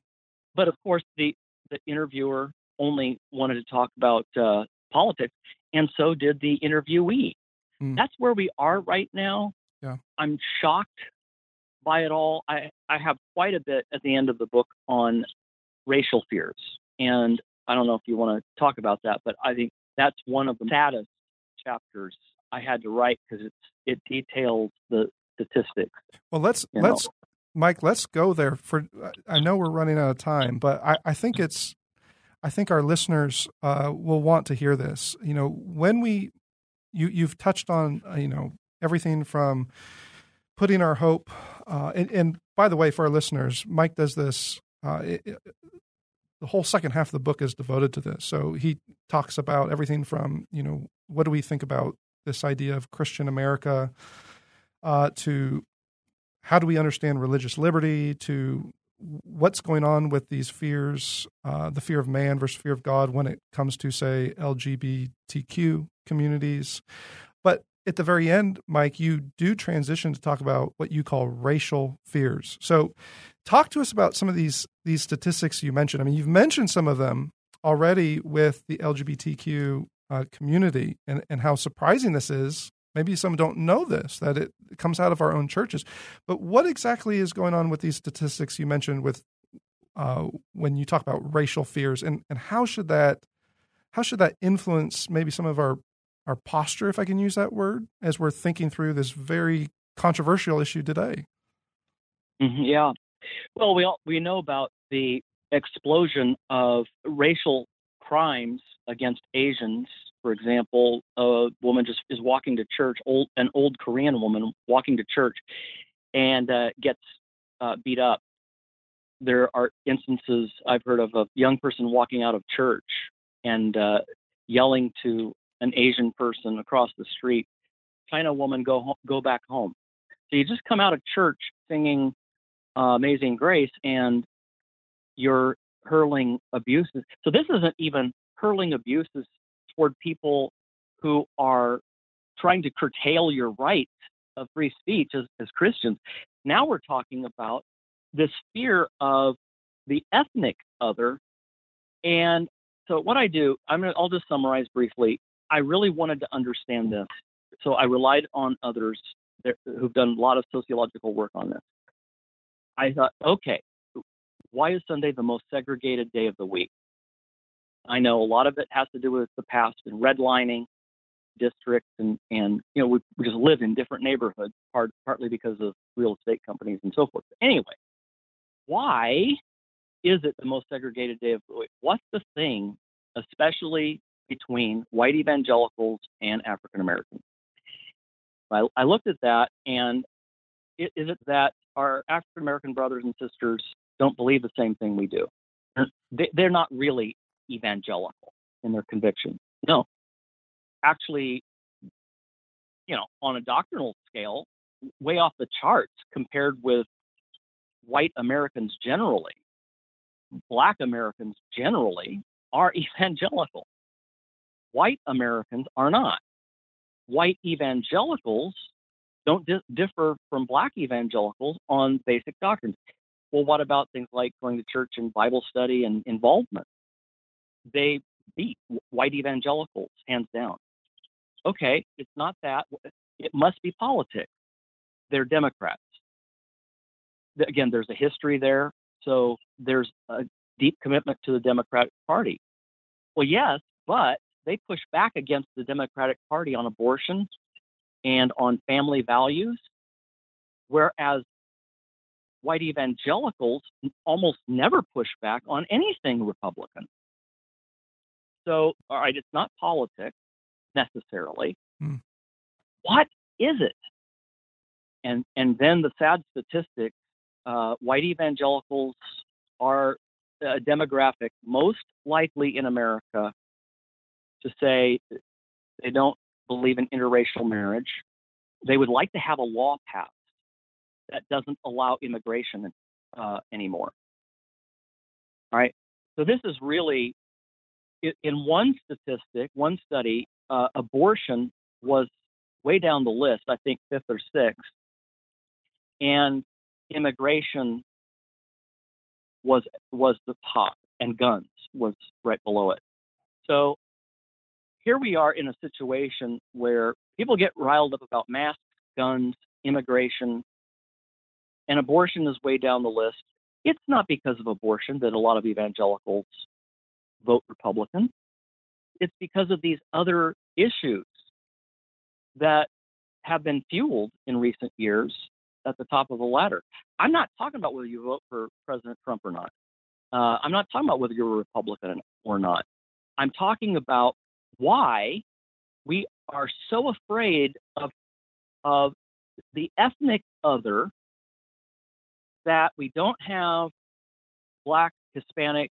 But of course, the the interviewer only wanted to talk about uh, politics, and so did the interviewee. Mm. That's where we are right now. Yeah. I'm shocked by it all. I, I have quite a bit at the end of the book on racial fears. And I don't know if you want to talk about that, but I think that's one of the saddest chapters I had to write because it's it details the statistics. Well, let's let's know. Mike, let's go there. For I know we're running out of time, but I, I think it's, I think our listeners uh, will want to hear this. You know, when we, you you've touched on uh, you know everything from putting our hope, uh, and, and, by the way, for our listeners, Mike does this. Uh, it, it, the whole second half of the book is devoted to this. So he talks about everything from you know what do we think about this idea of Christian America uh, to how do we understand religious liberty to what's going on with these fears, uh, the fear of man versus fear of God when it comes to, say, LGBTQ communities. But at the very end, Mike, you do transition to talk about what you call racial fears. So, talk to us about some of these these statistics you mentioned. I mean, you've mentioned some of them already with the LGBTQ uh, community and, and how surprising this is. Maybe some don't know this, that it comes out of our own churches. But what exactly is going on with these statistics you mentioned with uh, when you talk about racial fears and, and how should that how should that influence maybe some of our our posture, if I can use that word, as we're thinking through this very controversial issue today? Mm-hmm, yeah. Well, we all, we know about the explosion of racial crimes against Asians. For example, a woman just is walking to church, old an old Korean woman walking to church, and uh, gets uh, beat up. There are instances I've heard of a young person walking out of church and uh, yelling to an Asian person across the street, China woman, go go back home. So you just come out of church singing uh, Amazing Grace, and you're hurling abuses. So this isn't even hurling abuses toward people who are trying to curtail your rights of free speech as, as Christians. Now we're talking about this fear of the ethnic other. And so what I do, I'm gonna, I'll just summarize briefly. I really wanted to understand this. So I relied on others who've done a lot of sociological work on this. I thought, okay, why is Sunday the most segregated day of the week? I know a lot of it has to do with the past and redlining districts and, and you know, we, we just live in different neighborhoods, part, partly because of real estate companies and so forth. But anyway, why is it the most segregated day of the week? What's the thing, especially between white evangelicals and African Americans? I, I, looked at that, and is it that our African American brothers and sisters don't believe the same thing we do? They, they're not really evangelical in their conviction. No, actually, you know, on a doctrinal scale, way off the charts compared with white Americans generally. Black Americans generally are [LAUGHS] evangelical. White Americans are not. White evangelicals don't di- differ from black evangelicals on basic doctrines. Well, what about things like going to church and Bible study and involvement? They beat white evangelicals hands down. Okay, it's not that. It must be politics. They're Democrats. Again, there's a history there. So there's a deep commitment to the Democratic Party. Well, yes, but they push back against the Democratic Party on abortion and on family values, whereas white evangelicals almost never push back on anything Republican. So, all right, it's not politics necessarily. Hmm. What is it? And and then the sad statistic: uh, white evangelicals are a demographic most likely in America to say they don't believe in interracial marriage. They would like to have a law passed that doesn't allow immigration uh, anymore. All right. So this is really, in one statistic, one study, uh, abortion was way down the list. I think fifth or sixth, and immigration was was the top, and guns was right below it. So here we are in a situation where people get riled up about masks, guns, immigration, and abortion is way down the list. It's not because of abortion that a lot of evangelicals vote Republican. It's because of these other issues that have been fueled in recent years at the top of the ladder. I'm not talking about whether you vote for President Trump or not. Uh, I'm not talking about whether you're a Republican or not. I'm talking about why we are so afraid of of the ethnic other that we don't have black, Hispanic,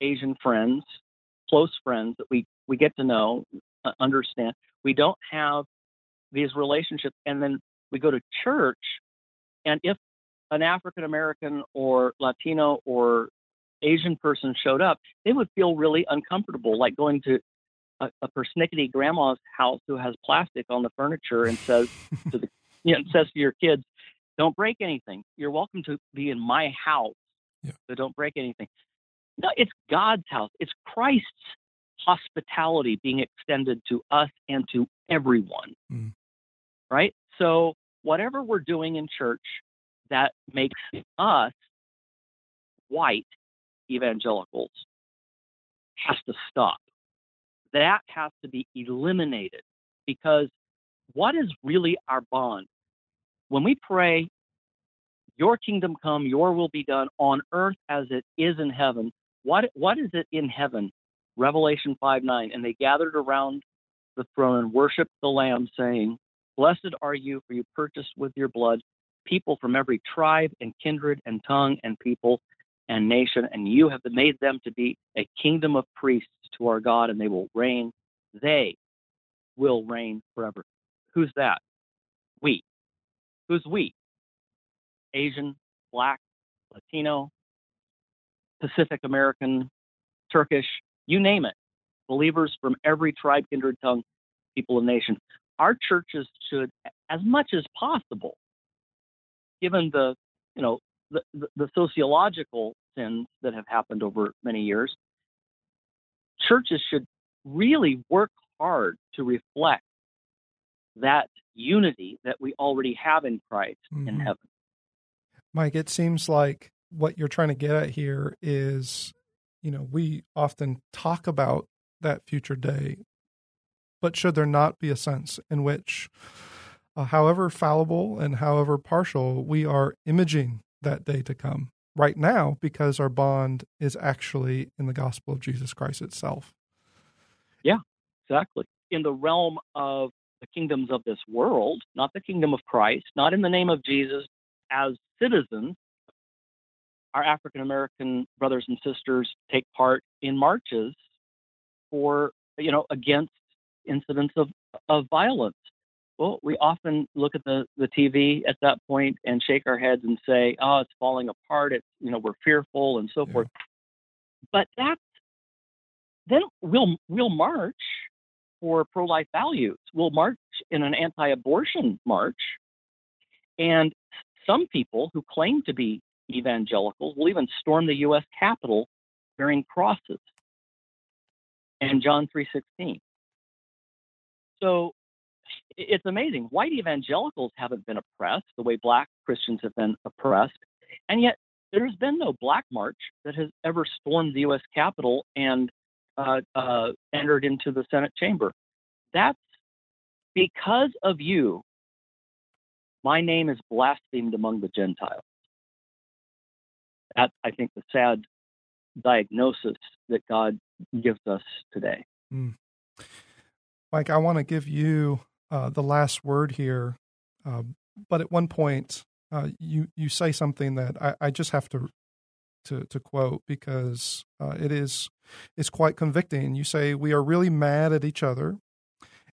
Asian friends, close friends that we we get to know, uh, understand. We don't have these relationships, and then we go to church, and if an African American or Latino or Asian person showed up, they would feel really uncomfortable, like going to a, a persnickety grandma's house who has plastic on the furniture and says to the [LAUGHS] you know, says to your kids, "Don't break anything. You're welcome to be in my house, yeah. so don't break anything." No, it's God's house. It's Christ's hospitality being extended to us and to everyone. Mm. Right? So whatever we're doing in church that makes us white evangelicals has to stop. That has to be eliminated because what is really our bond? When we pray, Your kingdom come, Your will be done on earth as it is in heaven, what, what is it in heaven? Revelation 5 9. And they gathered around the throne and worshiped the Lamb, saying, Blessed are you, for you purchased with your blood people from every tribe and kindred and tongue and people and nation, and you have made them to be a kingdom of priests to our God, and they will reign. They will reign forever. Who's that? We. Who's we? Asian, Black, Latino, Pacific American, Turkish, you name it. Believers from every tribe, kindred, tongue, people, and nation. Our churches should, as much as possible, given the, you know, the, the, the sociological sins that have happened over many years, churches should really work hard to reflect that unity that we already have in Christ mm-hmm. in heaven. Mike, it seems like what you're trying to get at here is, you know, we often talk about that future day, but should there not be a sense in which, uh, however fallible and however partial, we are imaging that day to come right now because our bond is actually in the gospel of Jesus Christ itself? Yeah, exactly. In the realm of the kingdoms of this world, not the kingdom of Christ, not in the name of Jesus, as citizens, our African American brothers and sisters take part in marches for, you know, against incidents of, of violence. Well, we often look at the, the TV at that point and shake our heads and say, oh, it's falling apart. It's, you know, we're fearful and so yeah. forth. But that's, then we'll, we'll march for pro life values. We'll march in an anti abortion march. And some people who claim to be evangelicals will even storm the U.S. Capitol bearing crosses and John 3:16. So it's amazing. White evangelicals haven't been oppressed the way black Christians have been oppressed, and yet there's been no black march that has ever stormed the U.S. Capitol and uh, uh, entered into the Senate chamber. That's because of you. My name is blasphemed among the Gentiles. I think, the sad diagnosis that God gives us today. Mm. Mike, I want to give you uh, the last word here, uh, but at one point, uh, you you say something that I, I, just have to to to quote because uh, it is it's quite convicting. You say we are really mad at each other,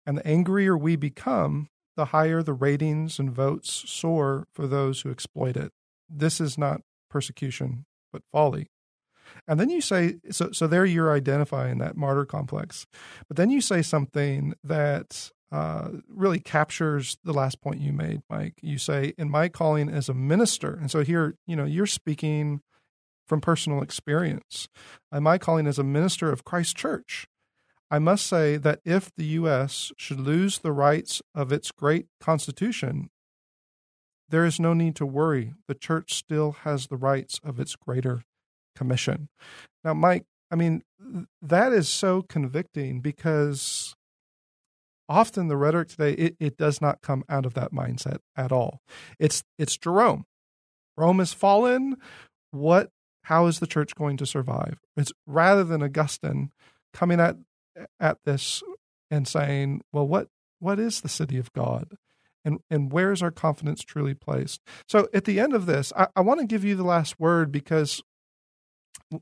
and the angrier we become, the higher the ratings and votes soar for those who exploit it. This is not persecution, but folly. And then you say, so, so there you're identifying that martyr complex. But then you say something that uh, really captures the last point you made, Mike. You say, in my calling as a minister. And so here, you know, you're speaking from personal experience. In my calling as a minister of Christ Church, I must say that if the U.S. should lose the rights of its great Constitution, there is no need to worry. The church still has the rights of its greater commission. Now, Mike, I mean, that is so convicting because often the rhetoric today it, it does not come out of that mindset at all. It's it's Jerome. Rome has fallen. What how is the church going to survive? It's rather than Augustine coming at at this and saying, well, what what is the city of God? And, and where is our confidence truly placed? So at the end of this, I, I want to give you the last word because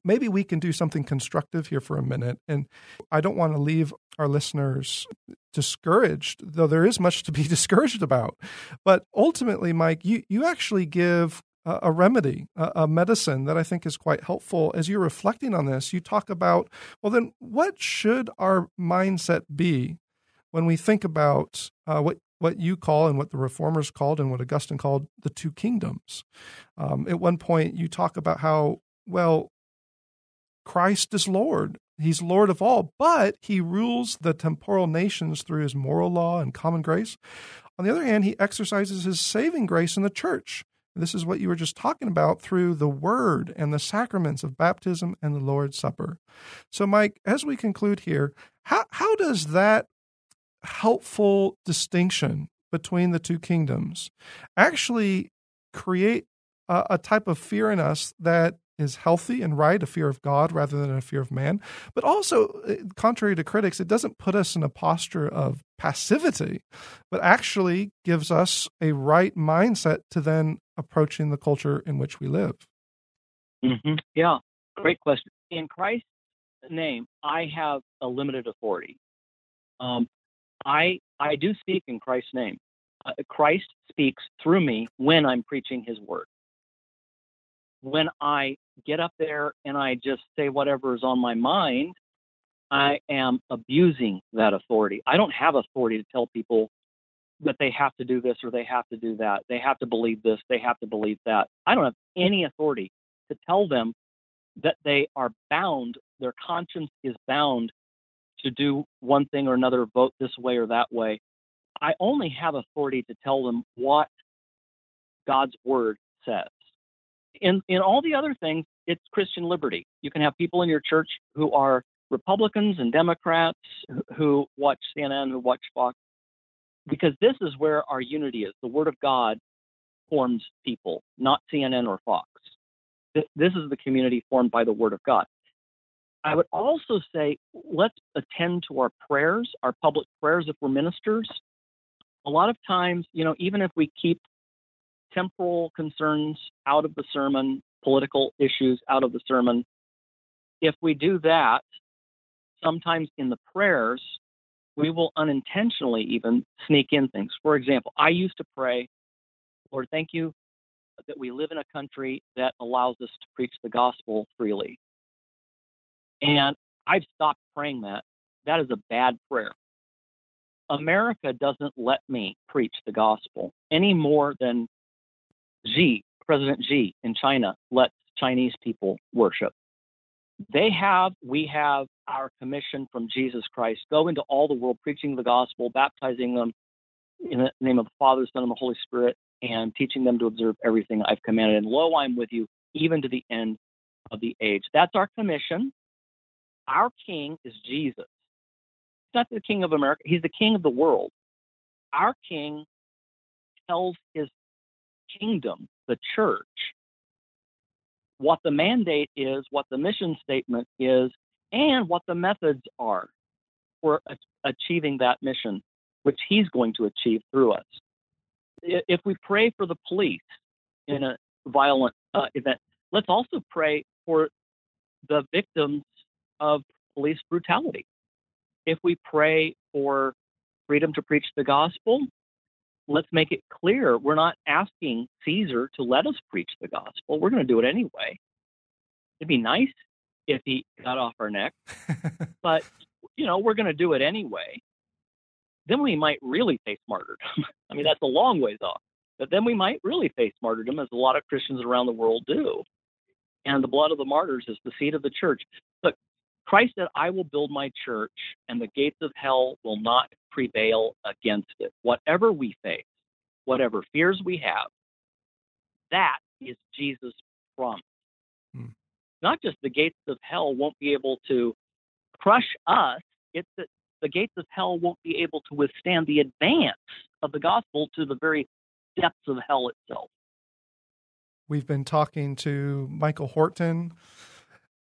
maybe we can do something constructive here for a minute. And I don't want to leave our listeners discouraged, though there is much to be [LAUGHS] discouraged about. But ultimately, Mike, you, you actually give a, a remedy, a, a, medicine that I think is quite helpful. As you're reflecting on this, you talk about, well, then what should our mindset be when we think about uh, what what you call and what the reformers called and what Augustine called the two kingdoms. Um, at one point, you talk about how, well, Christ is Lord. He's Lord of all, but he rules the temporal nations through his moral law and common grace. On the other hand, he exercises his saving grace in the church. This is what you were just talking about through the word and the sacraments of baptism and the Lord's Supper. So, Mike, as we conclude here, how, how does that helpful distinction between the two kingdoms actually create a, a type of fear in us that is healthy and right, a fear of God rather than a fear of man. But also, uh, contrary to critics, it doesn't put us in a posture of passivity, but actually gives us a right mindset to then approaching the culture in which we live. Mm-hmm. Yeah, great question. In Christ's name, I have a limited authority. Um, I I do speak in Christ's name. Uh, Christ speaks through me when I'm preaching His word. When I get up there and I just say whatever is on my mind, I am abusing that authority. I don't have authority to tell people that they have to do this or they have to do that. They have to believe this, they have to believe that. I don't have any authority to tell them that they are bound, their conscience is bound to do one thing or another, vote this way or that way. I only have authority to tell them what God's word says. In in all the other things, it's Christian liberty. You can have people in your church who are Republicans and Democrats who watch CNN, who watch Fox, because this is where our unity is. The Word of God forms people, not CNN or Fox. This is the community formed by the Word of God. I would also say let's attend to our prayers, our public prayers if we're ministers. A lot of times, you know, even if we keep temporal concerns out of the sermon, political issues out of the sermon, if we do that, sometimes in the prayers, we will unintentionally even sneak in things. For example, I used to pray, Lord, thank you that we live in a country that allows us to preach the gospel freely. And I've stopped praying that. That is a bad prayer. America doesn't let me preach the gospel any more than Xi, President Xi in China, lets Chinese people worship. They have, we have our commission from Jesus Christ go into all the world preaching the gospel, baptizing them in the name of the Father, Son, and the Holy Spirit, and teaching them to observe everything I've commanded. And lo, I'm with you even to the end of the age. That's our commission. Our king is Jesus. He's not the king of America, he's the king of the world. Our king tells his kingdom, the church, what the mandate is, what the mission statement is, and what the methods are for achieving that mission, which he's going to achieve through us. If we pray for the police in a violent uh, event, let's also pray for the victims of police brutality. If we pray for freedom to preach the gospel, let's make it clear we're not asking Caesar to let us preach the gospel. We're going to do it anyway. It'd be nice if he got off our neck, but you know, we're going to do it anyway. Then we might really face martyrdom. [LAUGHS] I mean, that's a long ways off, but then we might really face martyrdom, as a lot of Christians around the world do. And the blood of the martyrs is the seed of the church. Look, Christ said, I will build my church, and the gates of hell will not prevail against it. Whatever we face, whatever fears we have, that is Jesus' promise. Hmm. Not just the gates of hell won't be able to crush us, it's that the gates of hell won't be able to withstand the advance of the gospel to the very depths of hell itself. We've been talking to Michael Horton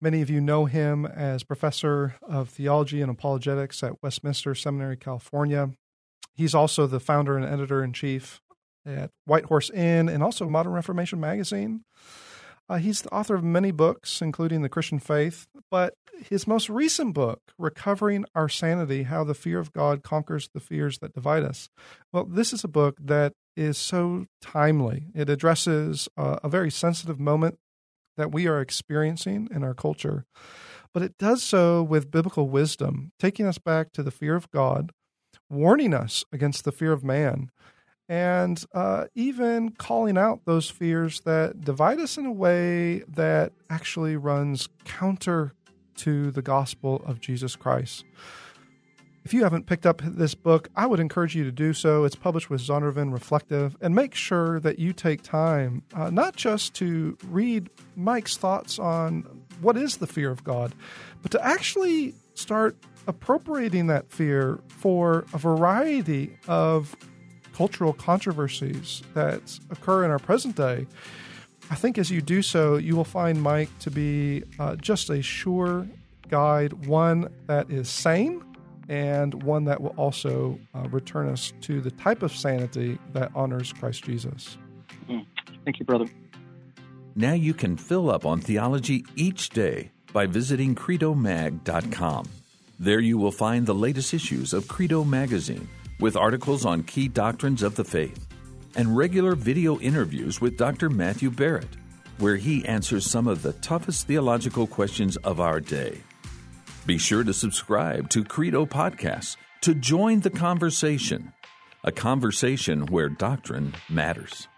Many of you know him as professor of theology and apologetics at Westminster Seminary, California. He's also the founder and editor in chief at White Horse Inn and also Modern Reformation magazine. Uh, he's the author of many books, including The Christian Faith, but his most recent book, Recovering Our Sanity How the Fear of God Conquers the Fears That Divide Us, well, this is a book that is so timely. It addresses uh, a very sensitive moment that we are experiencing in our culture, but it does so with biblical wisdom, taking us back to the fear of God, warning us against the fear of man, and uh, even calling out those fears that divide us in a way that actually runs counter to the gospel of Jesus Christ. If you haven't picked up this book, I would encourage you to do so. It's published with Zondervan Reflective, and make sure that you take time uh, not just to read Mike's thoughts on what is the fear of God, but to actually start appropriating that fear for a variety of cultural controversies that occur in our present day, I think as you do so, you will find Mike to be uh, just a sure guide, one that is sane and one that will also uh, return us to the type of sanity that honors Christ Jesus. Mm. Thank you, brother. Now you can fill up on theology each day by visiting credomag.com. There you will find the latest issues of Credo Magazine with articles on key doctrines of the faith and regular video interviews with Dr. Matthew Barrett, where he answers some of the toughest theological questions of our day. Be sure to subscribe to Credo Podcasts to join the conversation, a conversation where doctrine matters.